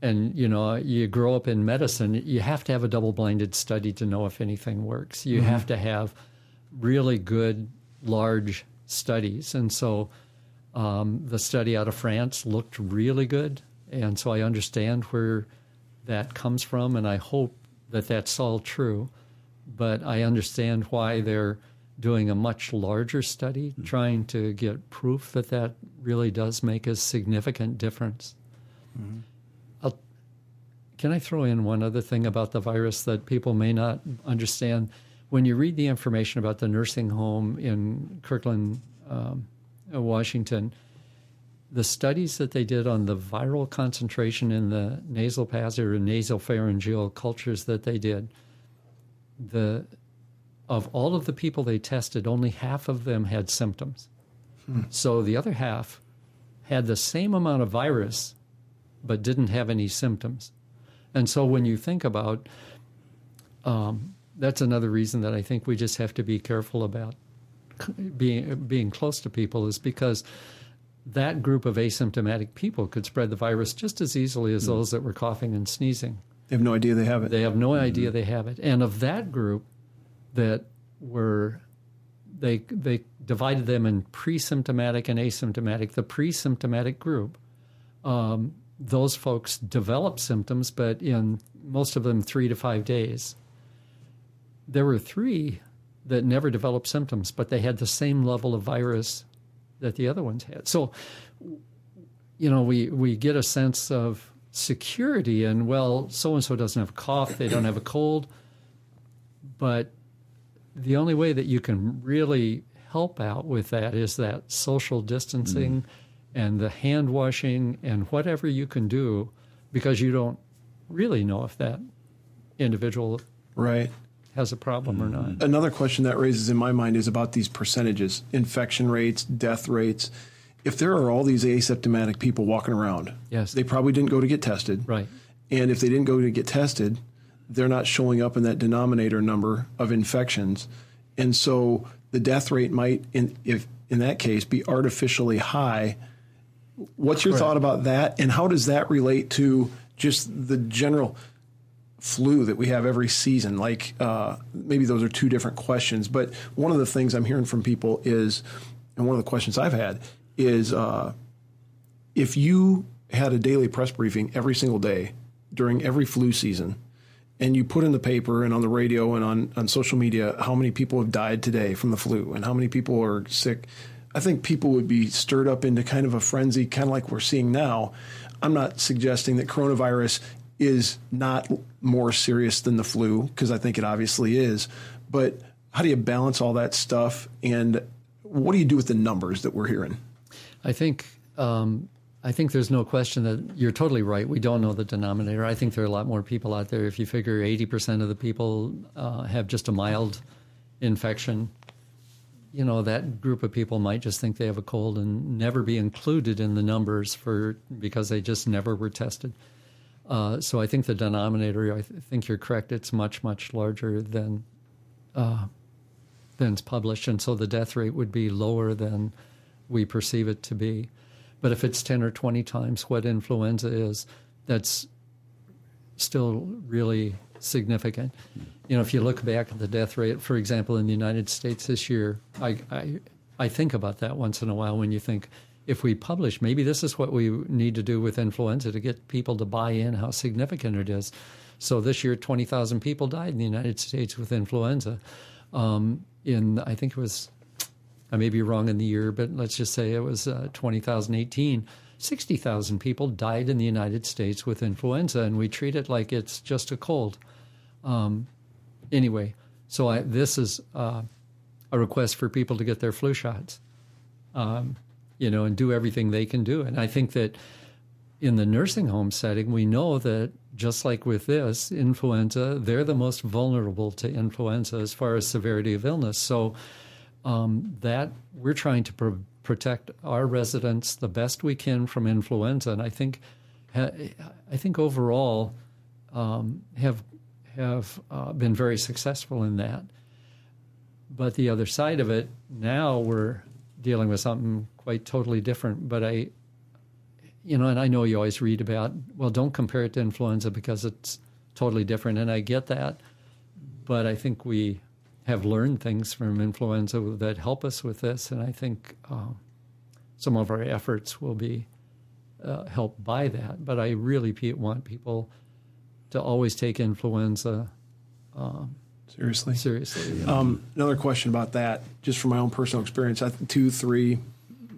And you know, you grow up in medicine, you have to have a double-blinded study to know if anything works. You mm-hmm. have to have really good, large studies, and so um, the study out of France looked really good, and so I understand where that comes from, and I hope that that's all true. But I understand why they're doing a much larger study, mm-hmm. trying to get proof that that really does make a significant difference. Mm-hmm. Can I throw in one other thing about the virus that people may not understand? When you read the information about the nursing home in Kirkland, um, Washington, the studies that they did on the viral concentration in the nasal passage or nasal pharyngeal cultures that they did, the of all of the people they tested, only half of them had symptoms. Hmm. So the other half had the same amount of virus, but didn't have any symptoms. And so when you think about, um, that's another reason that I think we just have to be careful about being being close to people is because that group of asymptomatic people could spread the virus just as easily as mm. those that were coughing and sneezing. They have no idea they have it. They have no mm-hmm. idea they have it. And of that group that were they they divided them in pre-symptomatic and asymptomatic. The pre-symptomatic group um, those folks develop symptoms, but in most of them, three to five days. There were three that never developed symptoms, but they had the same level of virus that the other ones had. So, you know, we, we get a sense of security and, well, so and so doesn't have a cough, they don't have a cold. But the only way that you can really help out with that is that social distancing. Mm and the hand washing and whatever you can do because you don't really know if that individual right has a problem or not. Another question that raises in my mind is about these percentages, infection rates, death rates. If there are all these asymptomatic people walking around, yes. they probably didn't go to get tested. Right. And if they didn't go to get tested, they're not showing up in that denominator number of infections. And so the death rate might in if in that case be artificially high What's your Correct. thought about that, and how does that relate to just the general flu that we have every season? Like uh, maybe those are two different questions, but one of the things I'm hearing from people is, and one of the questions I've had is, uh, if you had a daily press briefing every single day during every flu season, and you put in the paper and on the radio and on, on social media how many people have died today from the flu and how many people are sick I think people would be stirred up into kind of a frenzy, kind of like we're seeing now. I'm not suggesting that coronavirus is not more serious than the flu, because I think it obviously is. But how do you balance all that stuff? And what do you do with the numbers that we're hearing? I think. Um, I think there's no question that you're totally right. We don't know the denominator. I think there are a lot more people out there. If you figure 80% of the people uh, have just a mild infection, you know that group of people might just think they have a cold and never be included in the numbers for because they just never were tested. Uh, so I think the denominator. I th- think you're correct. It's much much larger than uh, than's published, and so the death rate would be lower than we perceive it to be. But if it's ten or twenty times what influenza is, that's still really significant. You know, if you look back at the death rate, for example, in the United States this year, I, I, I think about that once in a while when you think, if we publish, maybe this is what we need to do with influenza to get people to buy in how significant it is. So this year, 20,000 people died in the United States with influenza. Um, in, I think it was, I may be wrong in the year, but let's just say it was uh, 2018. 60,000 people died in the United States with influenza, and we treat it like it's just a cold. Um, anyway, so I, this is uh, a request for people to get their flu shots, um, you know, and do everything they can do. And I think that in the nursing home setting, we know that just like with this influenza, they're the most vulnerable to influenza as far as severity of illness. So um, that we're trying to protect our residents the best we can from influenza, and I think I think overall um, have have uh, been very successful in that. But the other side of it, now we're dealing with something quite totally different. But I, you know, and I know you always read about, well, don't compare it to influenza because it's totally different. And I get that. But I think we have learned things from influenza that help us with this. And I think um, some of our efforts will be uh, helped by that. But I really want people to always take influenza um, seriously. Seriously. Yeah. Um, another question about that, just from my own personal experience. I, two, three,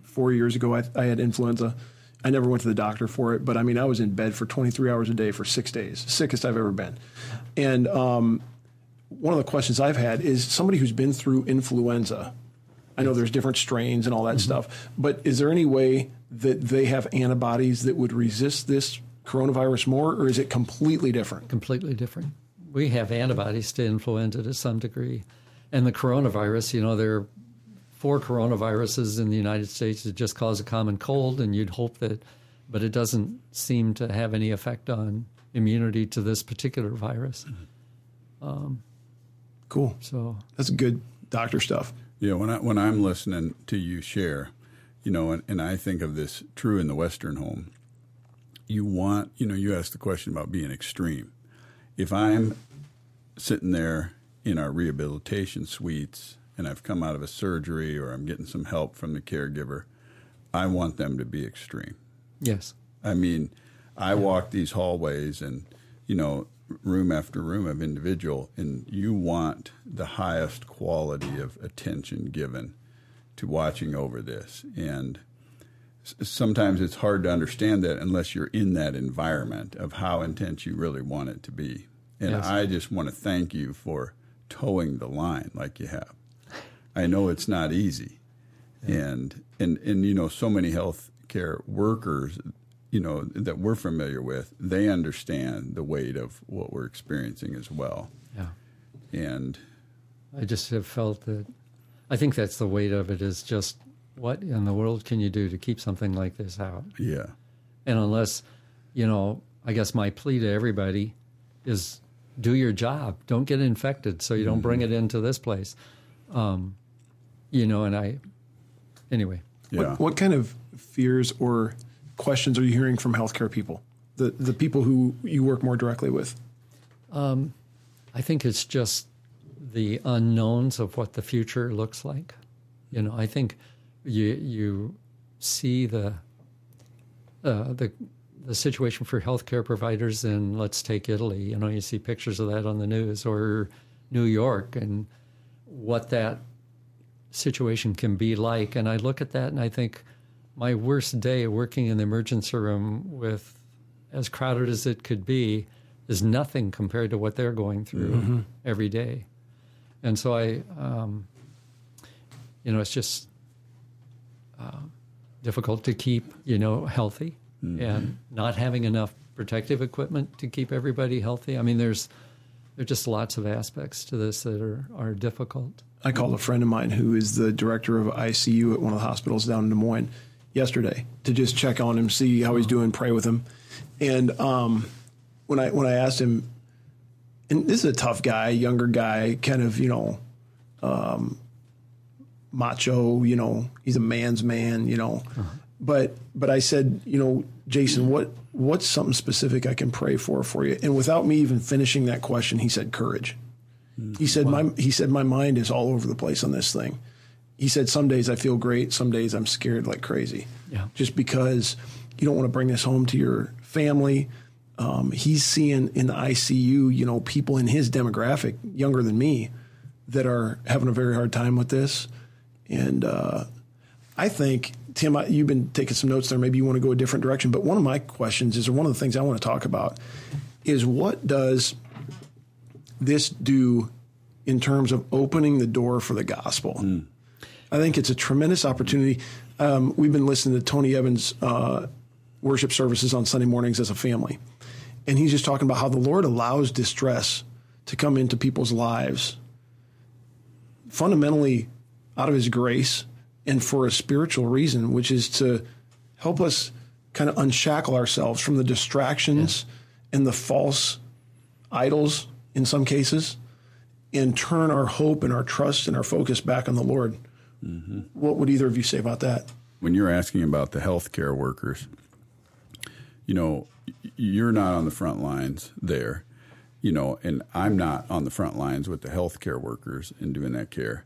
four years ago, I, I had influenza. I never went to the doctor for it, but I mean, I was in bed for 23 hours a day for six days, sickest I've ever been. And um, one of the questions I've had is somebody who's been through influenza. I know there's different strains and all that mm-hmm. stuff, but is there any way that they have antibodies that would resist this coronavirus more, or is it completely different? Completely different. We have antibodies to influenza to some degree. And the coronavirus, you know, there are four coronaviruses in the United States that just cause a common cold, and you'd hope that, but it doesn't seem to have any effect on immunity to this particular virus. Um, cool. So that's good doctor stuff. Yeah, when I when I'm listening to you share, you know, and, and I think of this true in the Western home you want, you know, you asked the question about being extreme. If I'm sitting there in our rehabilitation suites and I've come out of a surgery or I'm getting some help from the caregiver, I want them to be extreme. Yes. I mean, I yeah. walk these hallways and, you know, room after room of individual, and you want the highest quality of attention given to watching over this. And sometimes it's hard to understand that unless you're in that environment of how intense you really want it to be. And yes. I just want to thank you for toeing the line like you have. I know it's not easy. Yeah. And and and you know so many healthcare workers you know that we're familiar with, they understand the weight of what we're experiencing as well. Yeah. And I just have felt that I think that's the weight of it is just what in the world can you do to keep something like this out? Yeah. And unless, you know, I guess my plea to everybody is do your job. Don't get infected so you don't mm-hmm. bring it into this place. Um, you know, and I, anyway. Yeah. What, what kind of fears or questions are you hearing from healthcare people? The, the people who you work more directly with? Um, I think it's just the unknowns of what the future looks like. You know, I think you you see the uh, the the situation for healthcare providers in let's take Italy. You know, you see pictures of that on the news or New York and what that situation can be like. And I look at that and I think my worst day working in the emergency room with as crowded as it could be is nothing compared to what they're going through mm-hmm. every day. And so I, um, you know, it's just uh, difficult to keep, you know, healthy mm-hmm. and not having enough protective equipment to keep everybody healthy. I mean, there's there's just lots of aspects to this that are, are difficult. I called a friend of mine who is the director of ICU at one of the hospitals down in Des Moines yesterday to just check on him, see how he's doing, pray with him. And um, when I when I asked him, and this is a tough guy, younger guy, kind of you know, um, macho, you know, he's a man's man, you know. Uh-huh. But but I said, you know, Jason, what what's something specific I can pray for for you? And without me even finishing that question, he said courage. Mm-hmm. He said wow. my he said my mind is all over the place on this thing. He said some days I feel great, some days I'm scared like crazy. Yeah. Just because you don't want to bring this home to your family. Um, he's seeing in the ICU, you know, people in his demographic, younger than me, that are having a very hard time with this. And uh, I think, Tim, you've been taking some notes there. Maybe you want to go a different direction. But one of my questions is, or one of the things I want to talk about, is what does this do in terms of opening the door for the gospel? Mm. I think it's a tremendous opportunity. Um, we've been listening to Tony Evans' uh, worship services on Sunday mornings as a family. And he's just talking about how the Lord allows distress to come into people's lives fundamentally out of his grace and for a spiritual reason, which is to help us kind of unshackle ourselves from the distractions yeah. and the false idols in some cases and turn our hope and our trust and our focus back on the Lord. Mm-hmm. What would either of you say about that? When you're asking about the healthcare workers, you know, you're not on the front lines there, you know, and I'm not on the front lines with the healthcare workers and doing that care.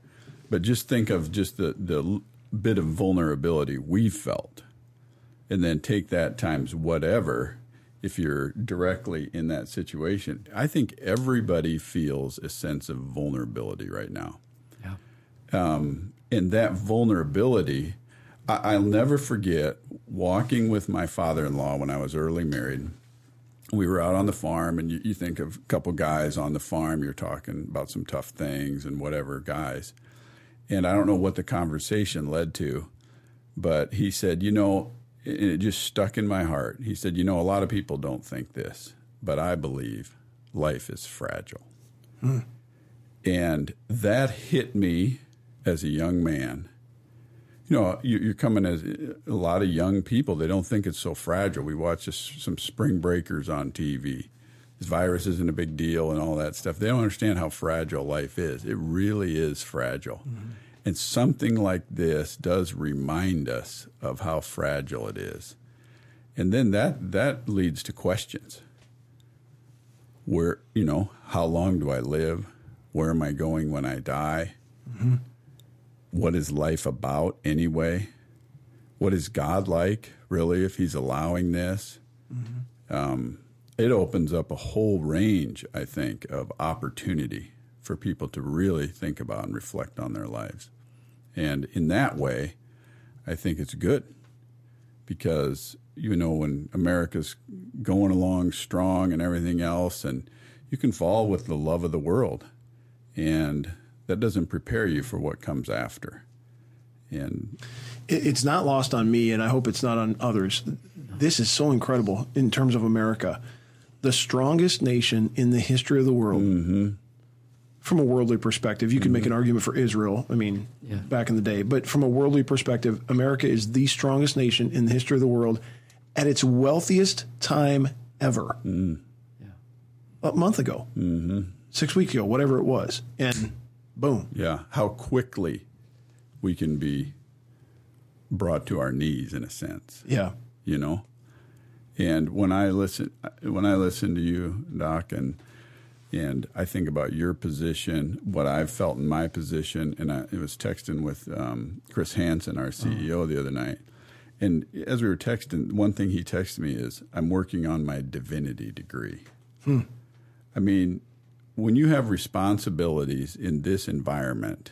But just think of just the, the bit of vulnerability we felt, and then take that times whatever if you're directly in that situation. I think everybody feels a sense of vulnerability right now. Yeah. Um, and that vulnerability, I, will never forget walking with my father in law when I was early married. We were out on the farm, and you, you think of a couple guys on the farm, you're talking about some tough things and whatever guys. And I don't know what the conversation led to, but he said, You know, and it just stuck in my heart. He said, You know, a lot of people don't think this, but I believe life is fragile. Hmm. And that hit me as a young man. You know, you're coming as a lot of young people, they don't think it's so fragile. We watch some spring breakers on TV. This virus isn't a big deal and all that stuff. They don't understand how fragile life is. It really is fragile. Mm-hmm. And something like this does remind us of how fragile it is. And then that, that leads to questions. Where, you know, how long do I live? Where am I going when I die? Mm-hmm. What is life about anyway? What is God like, really, if He's allowing this? Mm-hmm. Um, it opens up a whole range, I think, of opportunity for people to really think about and reflect on their lives. And in that way, I think it's good because, you know, when America's going along strong and everything else, and you can fall with the love of the world. And that doesn't prepare you for what comes after. And it's not lost on me, and I hope it's not on others. This is so incredible in terms of America. The strongest nation in the history of the world mm-hmm from a worldly perspective, you mm-hmm. can make an argument for Israel. I mean, yeah. back in the day, but from a worldly perspective, America is the strongest nation in the history of the world at its wealthiest time ever. Mm. Yeah. A month ago, mm-hmm. six weeks ago, whatever it was, and boom. Yeah, how quickly we can be brought to our knees, in a sense. Yeah, you know. And when I listen, when I listen to you, Doc, and and I think about your position, what I've felt in my position, and I was texting with um, Chris Hansen, our CEO, oh. the other night. And as we were texting, one thing he texted me is, "I'm working on my divinity degree." Hmm. I mean, when you have responsibilities in this environment,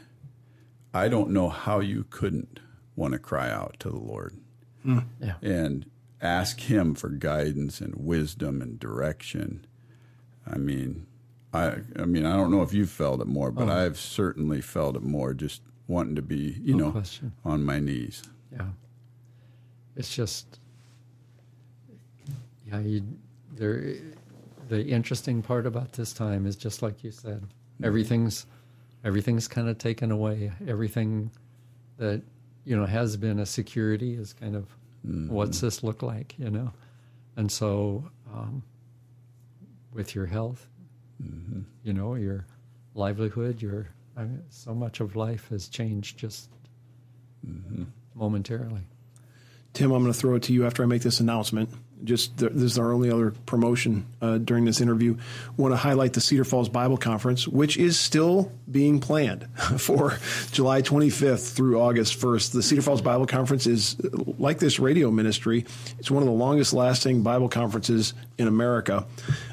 I don't know how you couldn't want to cry out to the Lord hmm. yeah. and ask Him for guidance and wisdom and direction. I mean, I I mean I don't know if you've felt it more, but oh. I've certainly felt it more. Just wanting to be, you no know, question. on my knees. Yeah, it's just yeah. You, there, the interesting part about this time is just like you said, everything's everything's kind of taken away. Everything that you know has been a security is kind of mm-hmm. what's this look like, you know, and so um, with your health Mm-hmm. You know, your livelihood, your I mean, so much of life has changed just mm-hmm. momentarily. Tim, I'm going to throw it to you after I make this announcement. Just this is our only other promotion uh, during this interview. Want to highlight the Cedar Falls Bible Conference, which is still being planned for July 25th through August 1st. The Cedar Falls Bible Conference is like this radio ministry. It's one of the longest lasting Bible conferences in America.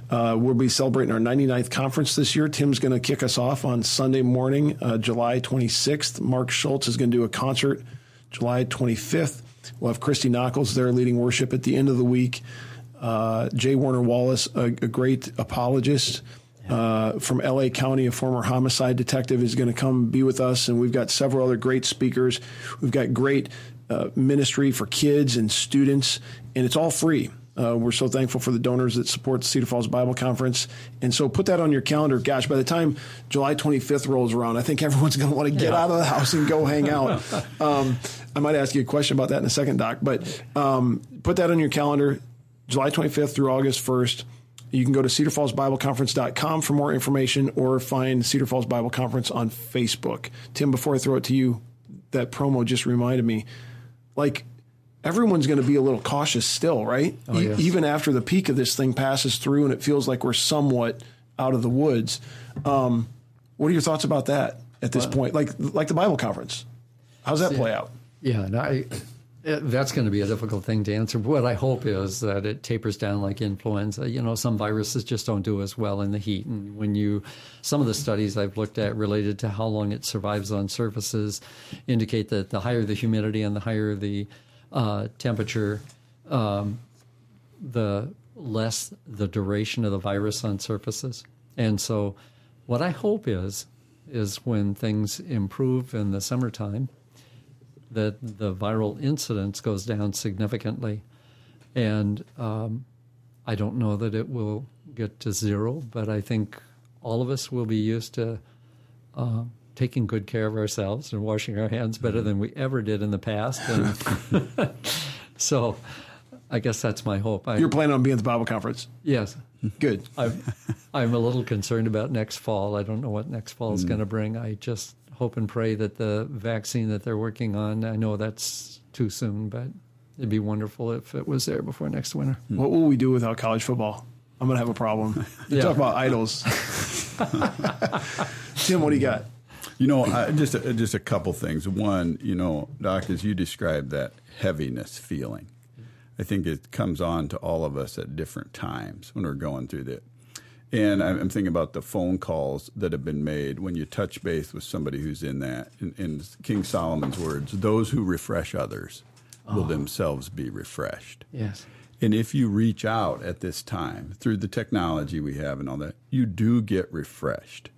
Uh, we'll be celebrating our 99th conference this year. Tim's going to kick us off on Sunday morning, uh, July 26th. Mark Schultz is going to do a concert July 25th. We'll have Christy Nockels there leading worship at the end of the week. Uh, J. Warner Wallace, a, a great apologist uh, from LA County, a former homicide detective, is going to come be with us. And we've got several other great speakers. We've got great uh, ministry for kids and students, and it's all free. Uh, we're so thankful for the donors that support the Cedar Falls Bible Conference. And so put that on your calendar. Gosh, by the time July 25th rolls around, I think everyone's going to want to get out of the house and go hang out. um, I might ask you a question about that in a second, Doc, but um, put that on your calendar. July 25th through August 1st. You can go to cedarfallsbibleconference.com for more information or find Cedar Falls Bible Conference on Facebook. Tim, before I throw it to you, that promo just reminded me like everyone's going to be a little cautious still, right? Oh, yes. e- even after the peak of this thing passes through and it feels like we're somewhat out of the woods. Um, what are your thoughts about that at this point? Like like the Bible conference. How's that play out? Yeah, and I, it, that's going to be a difficult thing to answer. What I hope is that it tapers down like influenza. You know, some viruses just don't do as well in the heat. And when you, some of the studies I've looked at related to how long it survives on surfaces indicate that the higher the humidity and the higher the uh, temperature, um, the less the duration of the virus on surfaces. And so, what I hope is, is when things improve in the summertime, that the viral incidence goes down significantly. And um, I don't know that it will get to zero, but I think all of us will be used to uh, taking good care of ourselves and washing our hands better than we ever did in the past. And so I guess that's my hope. I, You're planning on being at the Bible conference. yes. Good. I'm, I'm a little concerned about next fall. I don't know what next fall is going to bring. I just hope and pray that the vaccine that they're working on, I know that's too soon, but it'd be wonderful if it was there before next winter. Hmm. What will we do without college football? I'm going to have a problem. You Yeah. talk about idols. Tim, what do you got? You know, I, just a, just a couple things. One, you know, Doc, as you described that heaviness feeling, I think it comes on to all of us at different times when we're going through that. And I'm I'm thinking about the phone calls that have been made when you touch base with somebody who's in that. In, in King Solomon's words, those who refresh others will ah. themselves be refreshed. Yes. And if you reach out at this time through the technology we have and all that, you do get refreshed.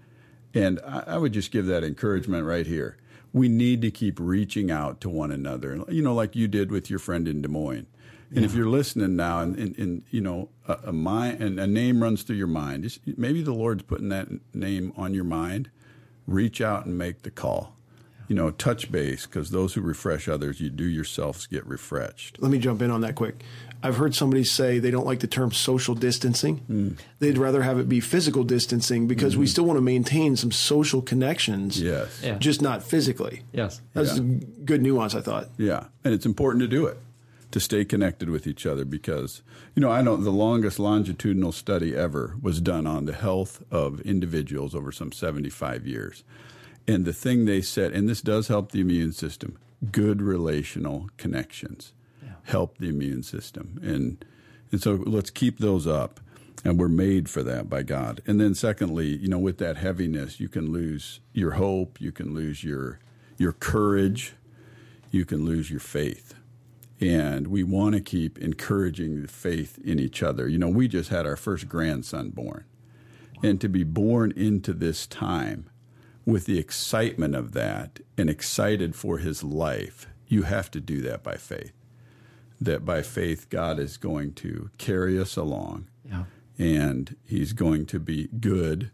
And I, I would just give that encouragement right here. We need to keep reaching out to one another, you know, like you did with your friend in Des Moines. And if you're listening now, and, and, and you know, a, a mind and a name runs through your mind, just, maybe the Lord's putting that name on your mind. Reach out and make the call. You know, touch base because those who refresh others, you do yourselves get refreshed. Let me jump in on that quick. I've heard somebody say they don't like the term social distancing. Hmm. They'd rather have it be physical distancing because we hmm. still want to maintain some social connections. Yes. Yeah. Just not physically. Yes. That's a good nuance, I thought. Yeah, and it's important to do it to stay connected with each other because you know I know the longest longitudinal study ever was done on the health of individuals over some 75 years. And the thing they said and this does help the immune system, good relational connections help the immune system. And and so let's keep those up and we're made for that by God. And then secondly, you know, with that heaviness, you can lose your hope, you can lose your your courage, you can lose your faith. And we want to keep encouraging the faith in each other. You know, we just had our first grandson born. And to be born into this time with the excitement of that and excited for his life, you have to do that by faith. That by faith, God is going to carry us along Yeah. and he's going to be good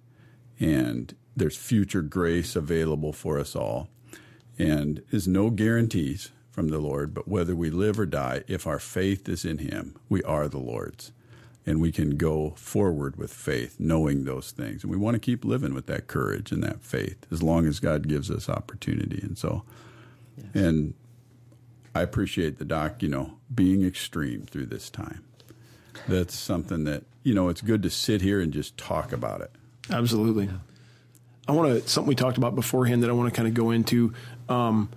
and there's future grace available for us all and there's no guarantees from the lord but whether we live or die if our faith is in him we are the lord's. And we can go forward with faith knowing those things. And we want to keep living with that courage and that faith as long as god gives us opportunity. And so and i appreciate the doc you know being extreme through this time. That's something that you know it's good to sit here and just talk about it. Absolutely. I want to something we talked about beforehand that I want to kind of go into. Um,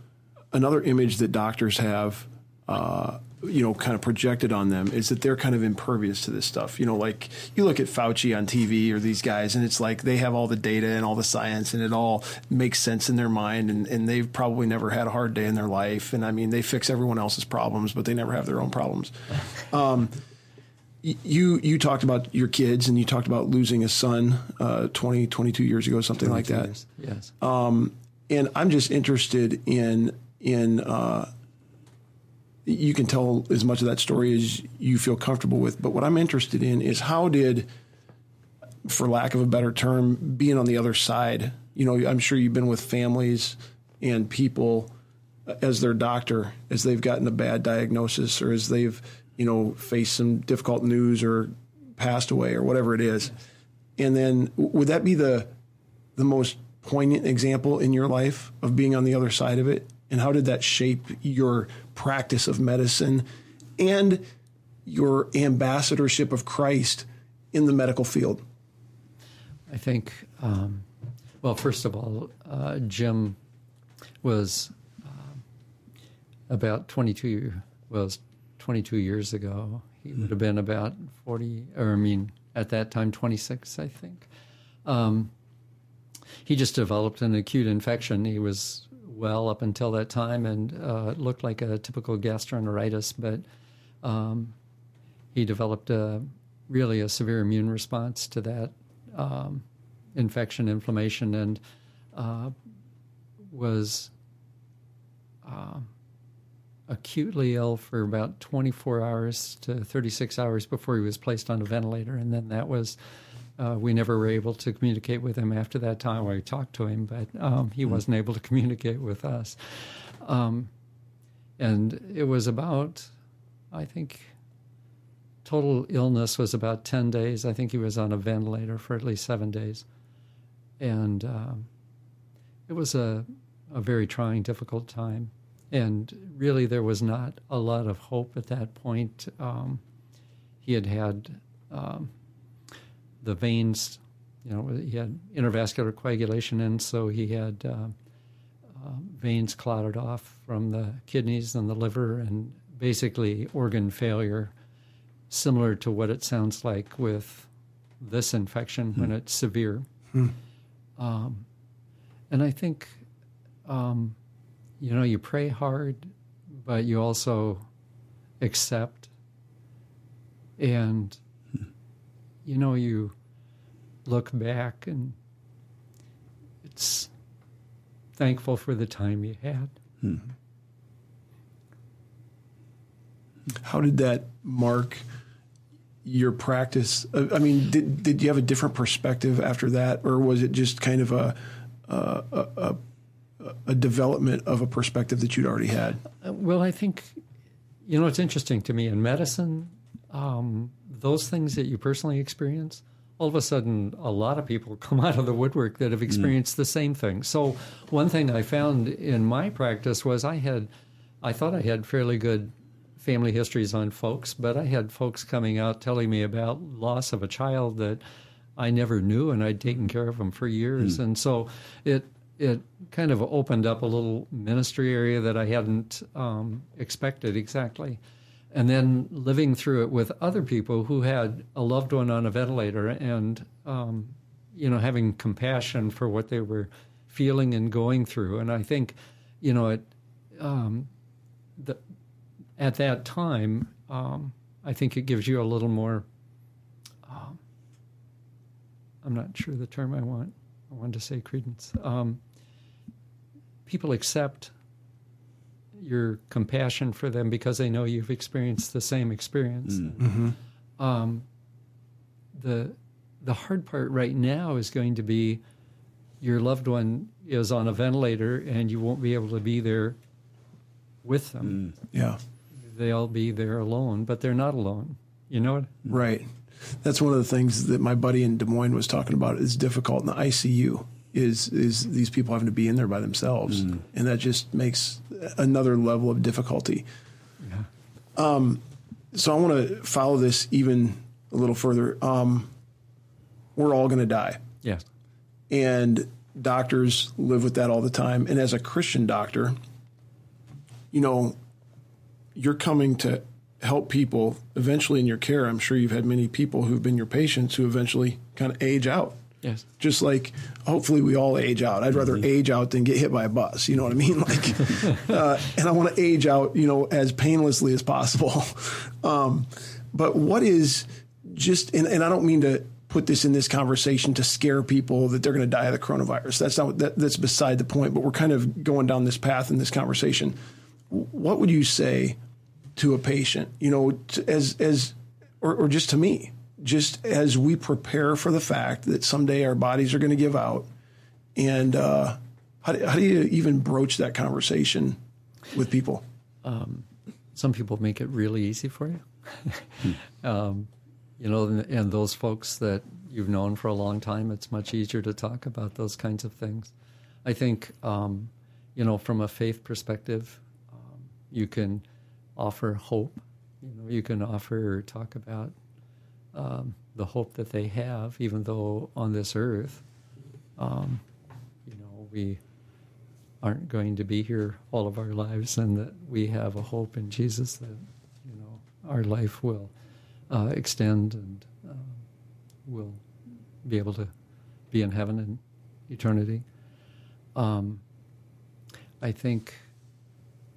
another image that doctors have, uh, you know, kind of projected on them is that they're kind of impervious to this stuff. You know, like you look at Fauci on TV or these guys, and it's like they have all the data and all the science, and it all makes sense in their mind, and, and they've probably never had a hard day in their life. And I mean, they fix everyone else's problems, but they never have their own problems. Um, you you talked about your kids and you talked about losing a son uh, 20 22 years ago something like that Years. Yes. and i'm just interested in in uh, you can tell as much of that story as you feel comfortable with. But what I'm interested in is how did, for lack of a better term, being on the other side, you know, I'm sure you've been with families and people as their doctor as they've gotten a bad diagnosis or as they've, you know, faced some difficult news or passed away or whatever it is. And then would that be the the most poignant example in your life of being on the other side of it? And how did that shape your practice of medicine and your ambassadorship of Christ in the medical field? I think, um, well, first of all, uh, Jim was uh, about 22, was 22 years ago. He would have been about 40, or I mean, at that time, 26, I think. Um, he just developed an acute infection. He was well up until that time, and uh, it looked like a typical gastroenteritis, but um, he developed a, really a severe immune response to that um, infection, inflammation, and uh, was uh, acutely ill for about 24 hours to 36 hours before he was placed on a ventilator, and then that was uh, we never were able to communicate with him after that time. We talked to him, but um, he mm wasn't able to communicate with us. Um, and it was about, I think, total illness was about 10 days. I think he was on a ventilator for at least seven days. And um, it was a, a very trying, difficult time. And really, there was not a lot of hope at that point. Um, he had had um, the veins, you know, he had intravascular coagulation, and so he had uh, uh, veins clotted off from the kidneys and the liver, and basically organ failure, similar to what it sounds like with this infection when it's severe. Um, and I think, um, you know, you pray hard, but you also accept and you know, you look back and it's thankful for the time you had. Hmm. How did that mark your practice? Uh, I mean, did did you have a different perspective after that, or was it just kind of a a, a, a development of a perspective that you'd already had? Uh, well, I think you know it's interesting to me in medicine. Um, those things that you personally experience, all of a sudden, a lot of people come out of the woodwork that have mm. experienced mm. the same thing. So, one thing I found in my practice was I had, I thought I had fairly good family histories on folks, but I had folks coming out telling me about loss of a child that I never knew, and I'd taken care of them for years, mm. and so it it kind of opened up a little ministry area that I hadn't um, expected exactly and then living through it with other people who had a loved one on a ventilator and um, you know having compassion for what they were feeling and going through. And i think you know it um, the, at that time um, i think it gives you a little more um, i'm not sure the term i want i wanted to say credence um, people accept your compassion for them because they know you've experienced the same experience. Mm. Mm-hmm. Um, the the hard part right now is going to be your loved one is on a ventilator and you won't be able to be there with them. Mm. Yeah, they'll be there alone, but they're not alone. You know what? Right. That's one of the things that my buddy in Des Moines was talking about. Is difficult in the ICU is is these people having to be in there by themselves, mm. and that just makes another level of difficulty. Yeah. Um, so I want to follow this even a little further. Um, we're all going to die. Yes. And doctors live with that all the time. And as a Christian doctor, you know, you're coming to help people eventually in your care. I'm sure you've had many people who've been your patients who eventually kind of age out Yes. Just like hopefully we all age out. I'd rather mm-hmm. age out than get hit by a bus. You know what I mean? Like, uh, and I want to age out, you know, as painlessly as possible. Um, but what is just, and, and I don't mean to put this in this conversation to scare people that they're going to die of the coronavirus. That's not that, that's beside the point. But we're kind of going down this path in this conversation. What would you say to a patient, you know, as as or, or just to me, just as we prepare for the fact that someday our bodies are going to give out, and uh, how do, how do you even broach that conversation with people? some people make it really easy for you. um, you know, and, and those folks that you've known for a long time, it's much easier to talk about those kinds of things. I think, um, you know, from a faith perspective, um, you can offer hope. You know, you can offer or talk about um, the hope that they have, even though on this earth, um, you know, we aren't going to be here all of our lives, and that we have a hope in Jesus that you know our life will uh, extend and uh, we'll be able to be in heaven in eternity. Um, I think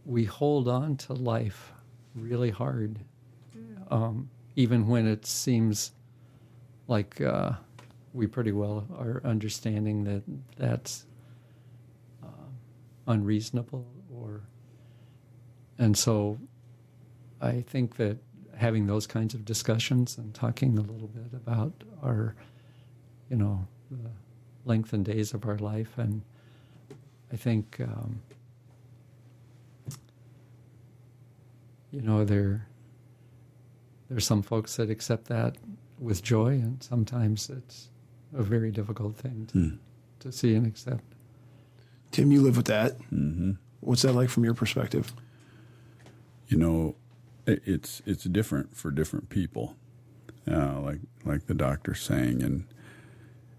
we hold on to life really hard, um, even when it seems like uh, we pretty well are understanding that that's unreasonable or and so I think that having those kinds of discussions and talking a little bit about our you know the length and days of our life and I think um, you know there there's some folks that accept that with joy and sometimes it's a very difficult thing to, to see and accept Tim, you live with that. Mm-hmm. What's that like from your perspective? you know, it's it's different for different people, uh, like like the doctor saying, and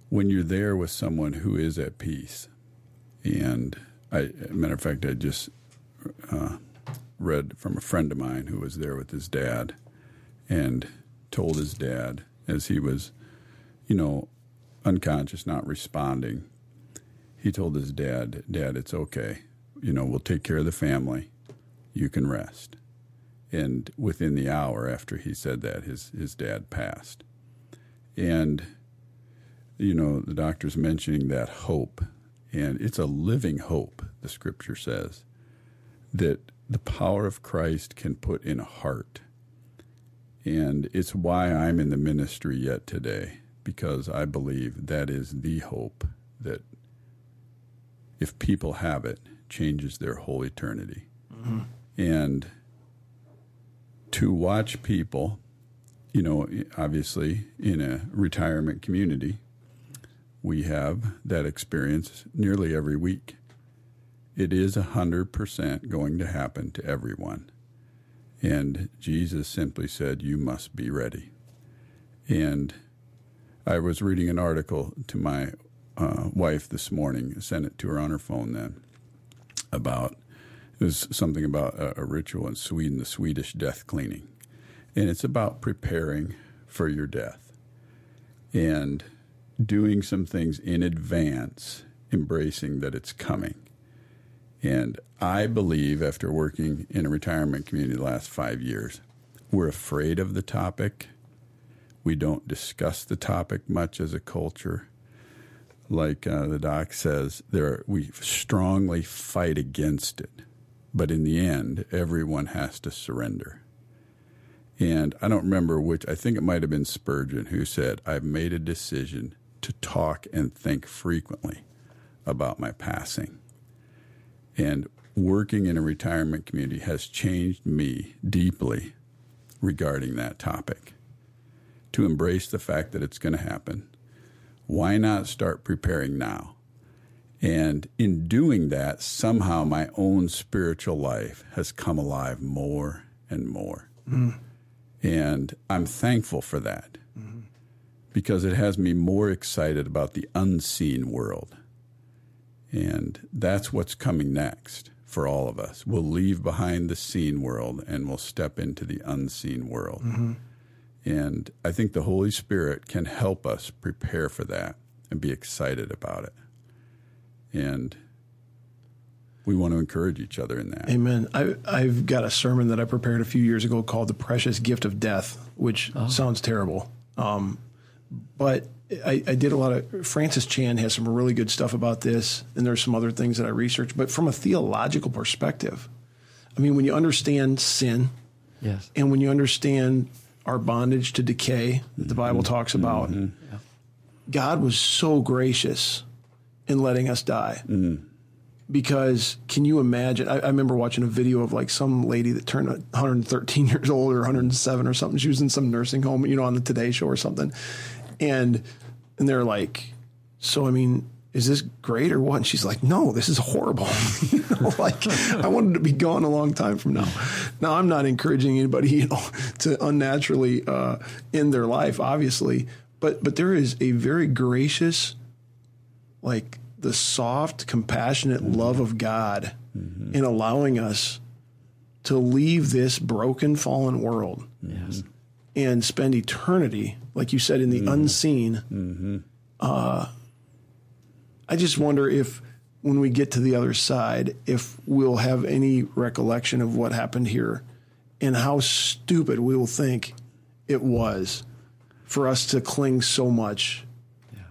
when you're there with someone who is at peace, and I, matter of fact, I just uh, read from a friend of mine who was there with his dad, and told his dad as he was, you know, unconscious, not responding. He told his dad, "Dad, it's okay. You know, we'll take care of the family. You can rest." and within the hour after he said that, his his dad passed. And you know, the doctor's mentioning that hope, and it's a living hope. The Scripture says that the power of Christ can put in a heart, and it's why I'm in the ministry yet today because I believe that is the hope that, if people have it, changes their whole eternity. Mm-hmm. And to watch people, you know, obviously in a retirement community, we have that experience nearly every week. It is 100% going to happen to everyone. And Jesus simply said, You must be ready. And I was reading an article to my uh, wife this morning, sent it to her on her phone then, about it was something about a, a ritual in Sweden, the Swedish death cleaning. And it's about preparing for your death and doing some things in advance, embracing that it's coming. And I believe, after working in a retirement community the last five years, we're afraid of the topic. We don't discuss the topic much as a culture. Like uh, the doc says, there we strongly fight against it. But in the end, everyone has to surrender. And I don't remember which, I think it might have been Spurgeon who said, I've made a decision to talk and think frequently about my passing. And working in a retirement community has changed me deeply regarding that topic. To embrace the fact that it's going to happen, why not start preparing now? And in doing that, somehow my own spiritual life has come alive more and more. Mm. And I'm thankful for that mm-hmm. because it has me more excited about the unseen world. And that's what's coming next for all of us. We'll leave behind the seen world and we'll step into the unseen world. And I think the Holy Spirit can help us prepare for that and be excited about it. And we want to encourage each other in that. Amen. I, I've got a sermon that I prepared a few years ago called "The Precious Gift of Death," which sounds terrible, um, but I, I did a lot of. Francis Chan has some really good stuff about this, and there's some other things that I researched. But from a theological perspective, I mean, when you understand sin, Yes. And when you understand our bondage to decay that the Bible mm-hmm. talks about, mm-hmm. God was so gracious in letting us die. Mm-hmm. Because can you imagine? I, I remember watching a video of like some lady that turned 113 years old or 107 or something. She was in some nursing home, you know, on the Today Show or something, and and they're like, "So I mean, is this great or what?" And she's like, "No, this is horrible. you know, like I wanted to be gone a long time from now." Now I'm not encouraging anybody, you know, to unnaturally uh, end their life, obviously, but but there is a very gracious like the soft, compassionate love of God in allowing us to leave this broken, fallen world Yes. And spend eternity, like you said, in the mm-hmm. unseen. Mm-hmm. Uh, I just wonder if, when we get to the other side, if we'll have any recollection of what happened here and how stupid we will think it was for us to cling so much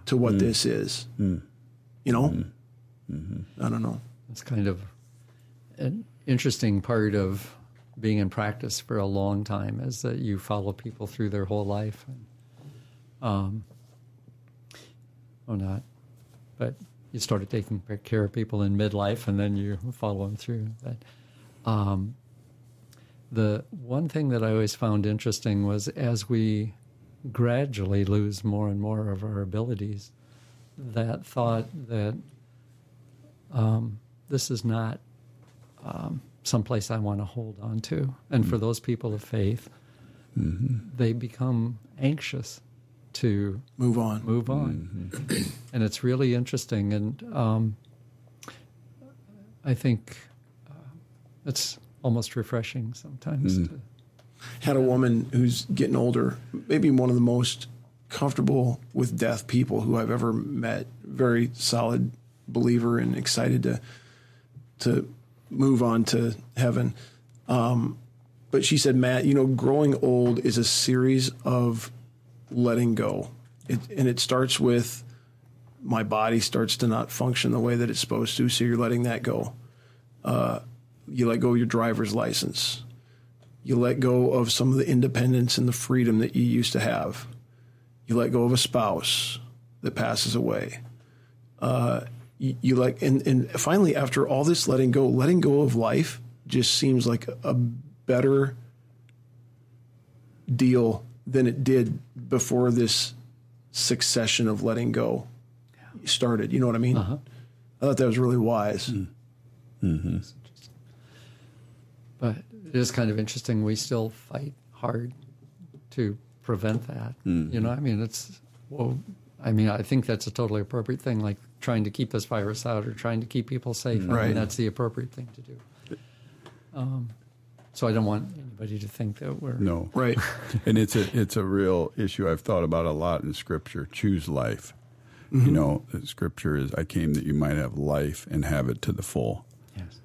to what mm. this is. Mm. You know? Mm. Mm-hmm. I don't know. It's kind of an interesting part of being in practice for a long time is that you follow people through their whole life. Um, or not, but you started taking care of people in midlife and then you follow them through But Um, the one thing that I always found interesting was as we gradually lose more and more of our abilities, that thought that um, this is not um, someplace I want to hold on to. And for those people of faith, they become anxious to Move on. move on. and it's really interesting. And um, I think uh, it's almost refreshing sometimes. To, had a woman who's getting older, maybe one of the most comfortable with death people who I've ever met. Very solid believer and excited to to move on to heaven. Um, but she said, Matt, you know, growing old is a series of letting go, it, and it starts with my body starts to not function the way that it's supposed to, so you're letting that go. Uh, you let go of your driver's license you let go of some of the independence and the freedom that you used to have. You let go of a spouse that passes away. Uh, you, you like, and, and finally, after all this letting go, letting go of life just seems like a better deal than it did before this succession of letting go started. You know what I mean? Uh-huh. I thought that was really wise. Hmm. Mm-hmm. but it is kind of interesting. We still fight hard to prevent that. Mm-hmm. You know, I mean, it's, well, I mean, I think that's a totally appropriate thing, like trying to keep this virus out or trying to keep people safe. I mean, that's the appropriate thing to do. Um, so I don't want anybody to think that we're. No. Right. and it's a it's a real issue I've thought about a lot in Scripture. Choose life. You know, Scripture is, "I came that you might have life and have it to the full." Yes.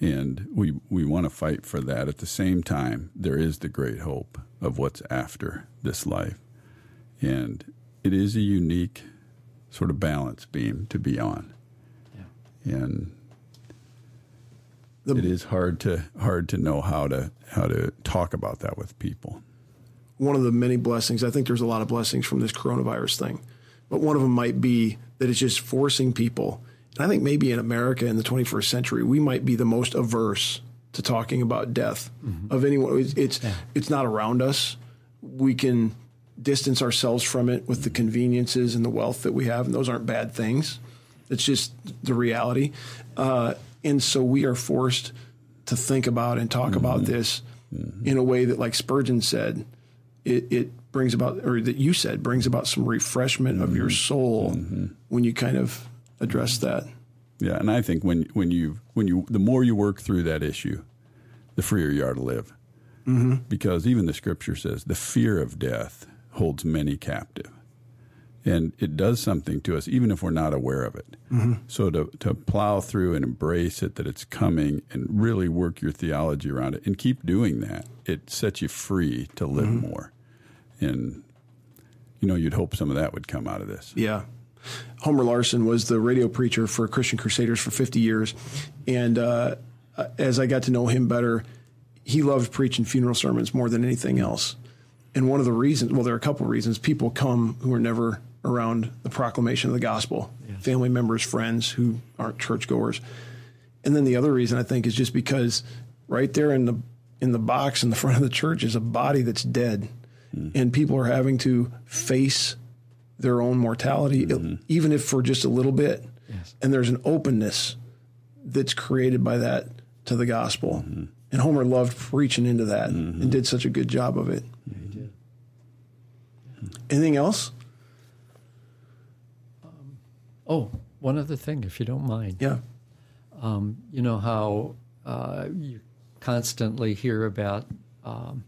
And we we want to fight for that. At the same time, there is the great hope of what's after this life, and it is a unique sort of balance beam to be on. Yeah. And The- it is hard to hard to know how to how to talk about that with people. one of the many blessings. I think there's a lot of blessings from this coronavirus thing, but one of them might be that it's just forcing people. And I think maybe in America in the 21st century, we might be the most averse to talking about death mm-hmm. of anyone. It's it's, it's not around us. We can distance ourselves from it with the conveniences and the wealth that we have, and those aren't bad things. It's just the reality. Uh, and so we are forced to think about and talk about this in a way that, like Spurgeon said, it, it brings about, or that you said, brings about some refreshment of your soul when you kind of address that. Yeah, and I think when when you when you the more you work through that issue, the freer you are to live. Mm-hmm. Because even the scripture says the fear of death holds many captive, and it does something to us even if we're not aware of it. So to to plow through and embrace it that it's coming and really work your theology around it and keep doing that, it sets you free to live more. And you know, you'd hope some of that would come out of this. Yeah. Homer Larson was the radio preacher for Christian Crusaders for 50 years. And uh, as I got to know him better, he loved preaching funeral sermons more than anything else. And one of the reasons, well, there are a couple of reasons. People come who are never around the proclamation of the gospel, yes. family members, friends who aren't churchgoers. And then the other reason I think is just because right there in the in the box in the front of the church is a body that's dead, mm. and people are having to face their own mortality, mm-hmm. even if for just a little bit. Yes. And there's an openness that's created by that to the gospel. Mm-hmm. And Homer loved preaching into that mm-hmm. and did such a good job of it. Anything else? Um, oh, one other thing, if you don't mind. Yeah. Um, you know how uh, you constantly hear about um,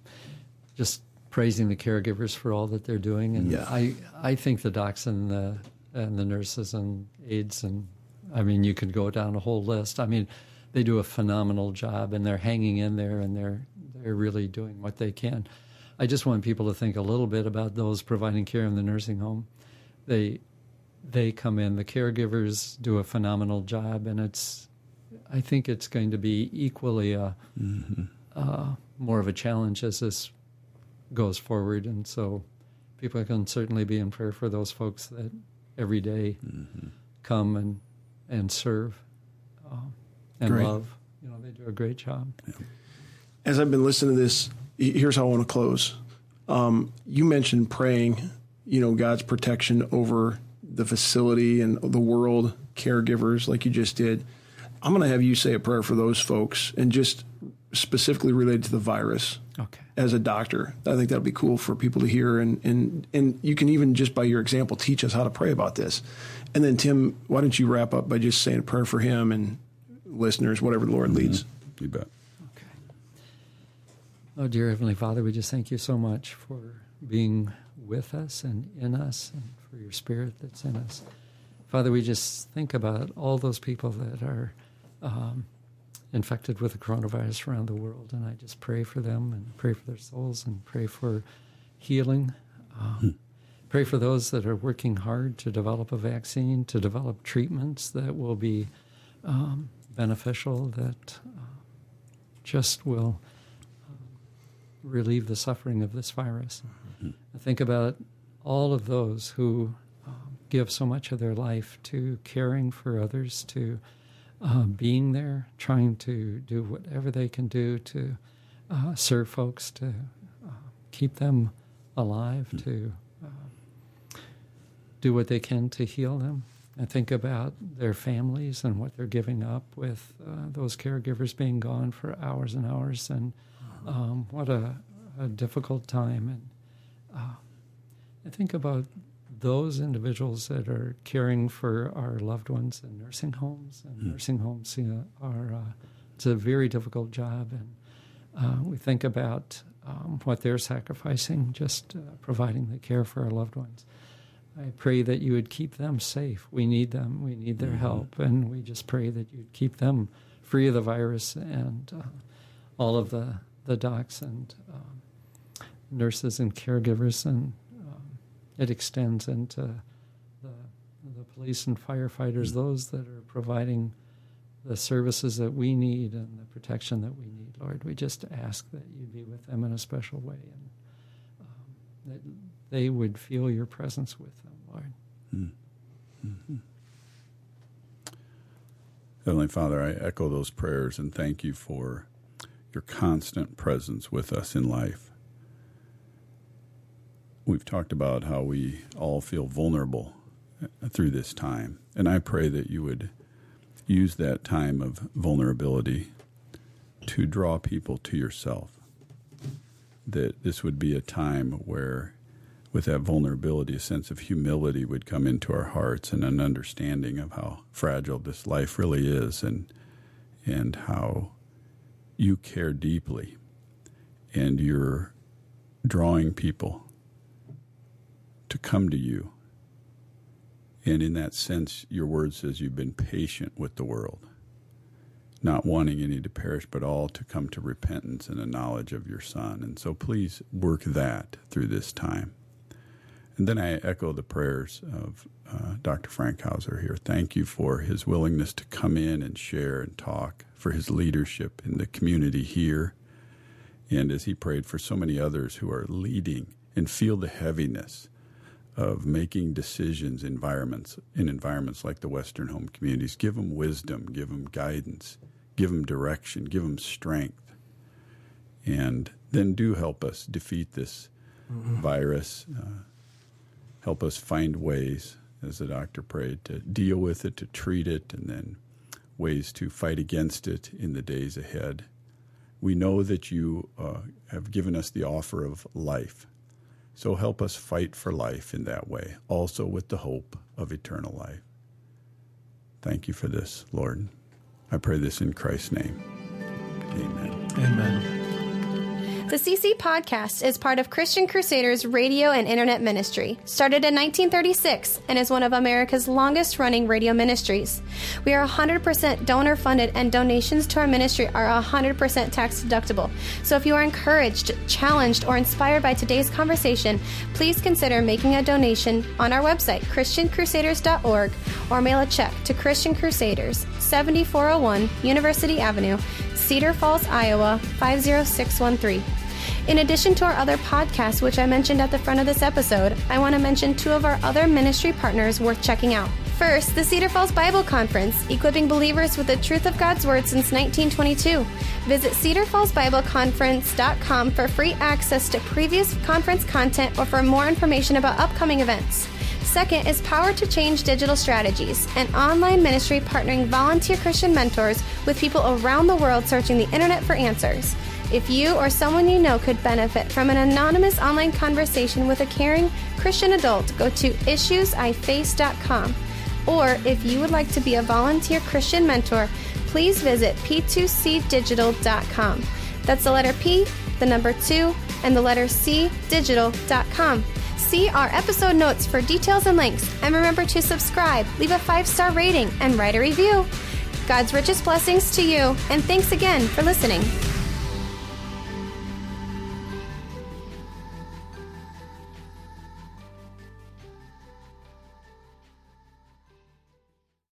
just praising the caregivers for all that they're doing, and yeah. I I think the docs and the and the nurses and aides and I mean you could go down a whole list. I mean they do a phenomenal job and they're hanging in there and they're they're really doing what they can. I just want people to think a little bit about those providing care in the nursing home. They they come in, the caregivers do a phenomenal job, and it's I think it's going to be equally a mm-hmm. uh, more of a challenge as this goes forward, and so people can certainly be in prayer for those folks that every day mm-hmm. come and and serve uh, and great. love. You know, they do a great job. Yeah. As I've been listening to this, here's how I want to close. Um, you mentioned praying, you know, God's protection over the facility and the world, caregivers, like you just did. I'm going to have you say a prayer for those folks and just specifically related to the virus. Okay. As a doctor, I think that'll be cool for people to hear, and and and you can even just by your example teach us how to pray about this. And then Tim, why don't you wrap up by just saying a prayer for him and listeners, whatever the Lord mm-hmm. leads. You bet. Oh, dear Heavenly Father, we just thank you so much for being with us and in us, and for your Spirit that's in us. Father, we just think about all those people that are um, infected with the coronavirus around the world. And I just pray for them and pray for their souls and pray for healing. Um, hmm. Pray for those that are working hard to develop a vaccine, to develop treatments that will be um, beneficial, that uh, just will relieve the suffering of this virus. Mm-hmm. I think about all of those who uh, give so much of their life to caring for others, to uh, being there, trying to do whatever they can do to uh, serve folks, to uh, keep them alive, mm-hmm. to uh, do what they can to heal them. I think about their families and what they're giving up with uh, those caregivers being gone for hours and hours, and um, what a, a, difficult time. And uh, I think about those individuals that are caring for our loved ones in nursing homes and mm. nursing homes are uh, it's a very difficult job and uh, we think about um, what they're sacrificing just uh, providing the care for our loved ones i pray that you would keep them safe we need them we need their mm-hmm. help and we just pray that you'd keep them free of the virus and uh, all of the, the docs and um, nurses and caregivers and it extends into the, the police and firefighters, mm-hmm. those that are providing the services that we need and the protection that we need, Lord. We just ask that you be with them in a special way and um, that they would feel your presence with them, Lord. Mm-hmm. mm-hmm. Heavenly Father, I echo those prayers and thank you for your constant presence with us in life we've talked about how we all feel vulnerable uh, through this time. And I pray that you would use that time of vulnerability to draw people to yourself. That this would be a time where, with that vulnerability, a sense of humility would come into our hearts and an understanding of how fragile this life really is and, and how you care deeply and you're drawing people to come to you. And in that sense, your word says you've been patient with the world, not wanting any to perish, but all to come to repentance and a knowledge of your Son. And so please work that through this time. And then I echo the prayers of uh, Dr. Frankhauser here. Thank you for his willingness to come in and share and talk, for his leadership in the community here, And as he prayed for so many others who are leading and feel the heaviness of making decisions environments in environments like the Western home communities, give them wisdom, give them guidance, give them direction, give them strength, and then do help us defeat this mm-hmm. virus. Uh, help us find ways, as the doctor prayed, to deal with it, to treat it, and then ways to fight against it in the days ahead. We know that you uh, have given us the offer of life. So help us fight for life in that way, also with the hope of eternal life. Thank you for this, Lord. I pray this in Christ's name. Amen. Amen. The CC podcast is part of Christian Crusaders radio and internet ministry, started in 1936 and is one of America's longest running radio ministries. We are 100% donor funded and donations to our ministry are 100% tax deductible. So if you are encouraged, challenged, or inspired by today's conversation, please consider making a donation on our website, ChristianCrusaders.org, or mail a check to Christian Crusaders, 7401 University Avenue, Cedar Falls, Iowa 50613. In addition to our other podcasts, which I mentioned at the front of this episode, I want to mention two of our other ministry partners worth checking out. First, the Cedar Falls Bible Conference, equipping believers with the truth of God's Word since 1922. Visit cedarfallsbibleconference.com for free access to previous conference content or for more information about upcoming events. Second is Power to Change Digital Strategies, an online ministry partnering volunteer Christian mentors with people around the world searching the internet for answers. If you or someone you know could benefit from an anonymous online conversation with a caring Christian adult, go to issuesiface.com. Or if you would like to be a volunteer Christian mentor, please visit p2cdigital.com. That's the letter P, the number 2, and the letter C digital.com. See our episode notes for details and links, and remember to subscribe, leave a five star rating, and write a review. God's richest blessings to you, and thanks again for listening.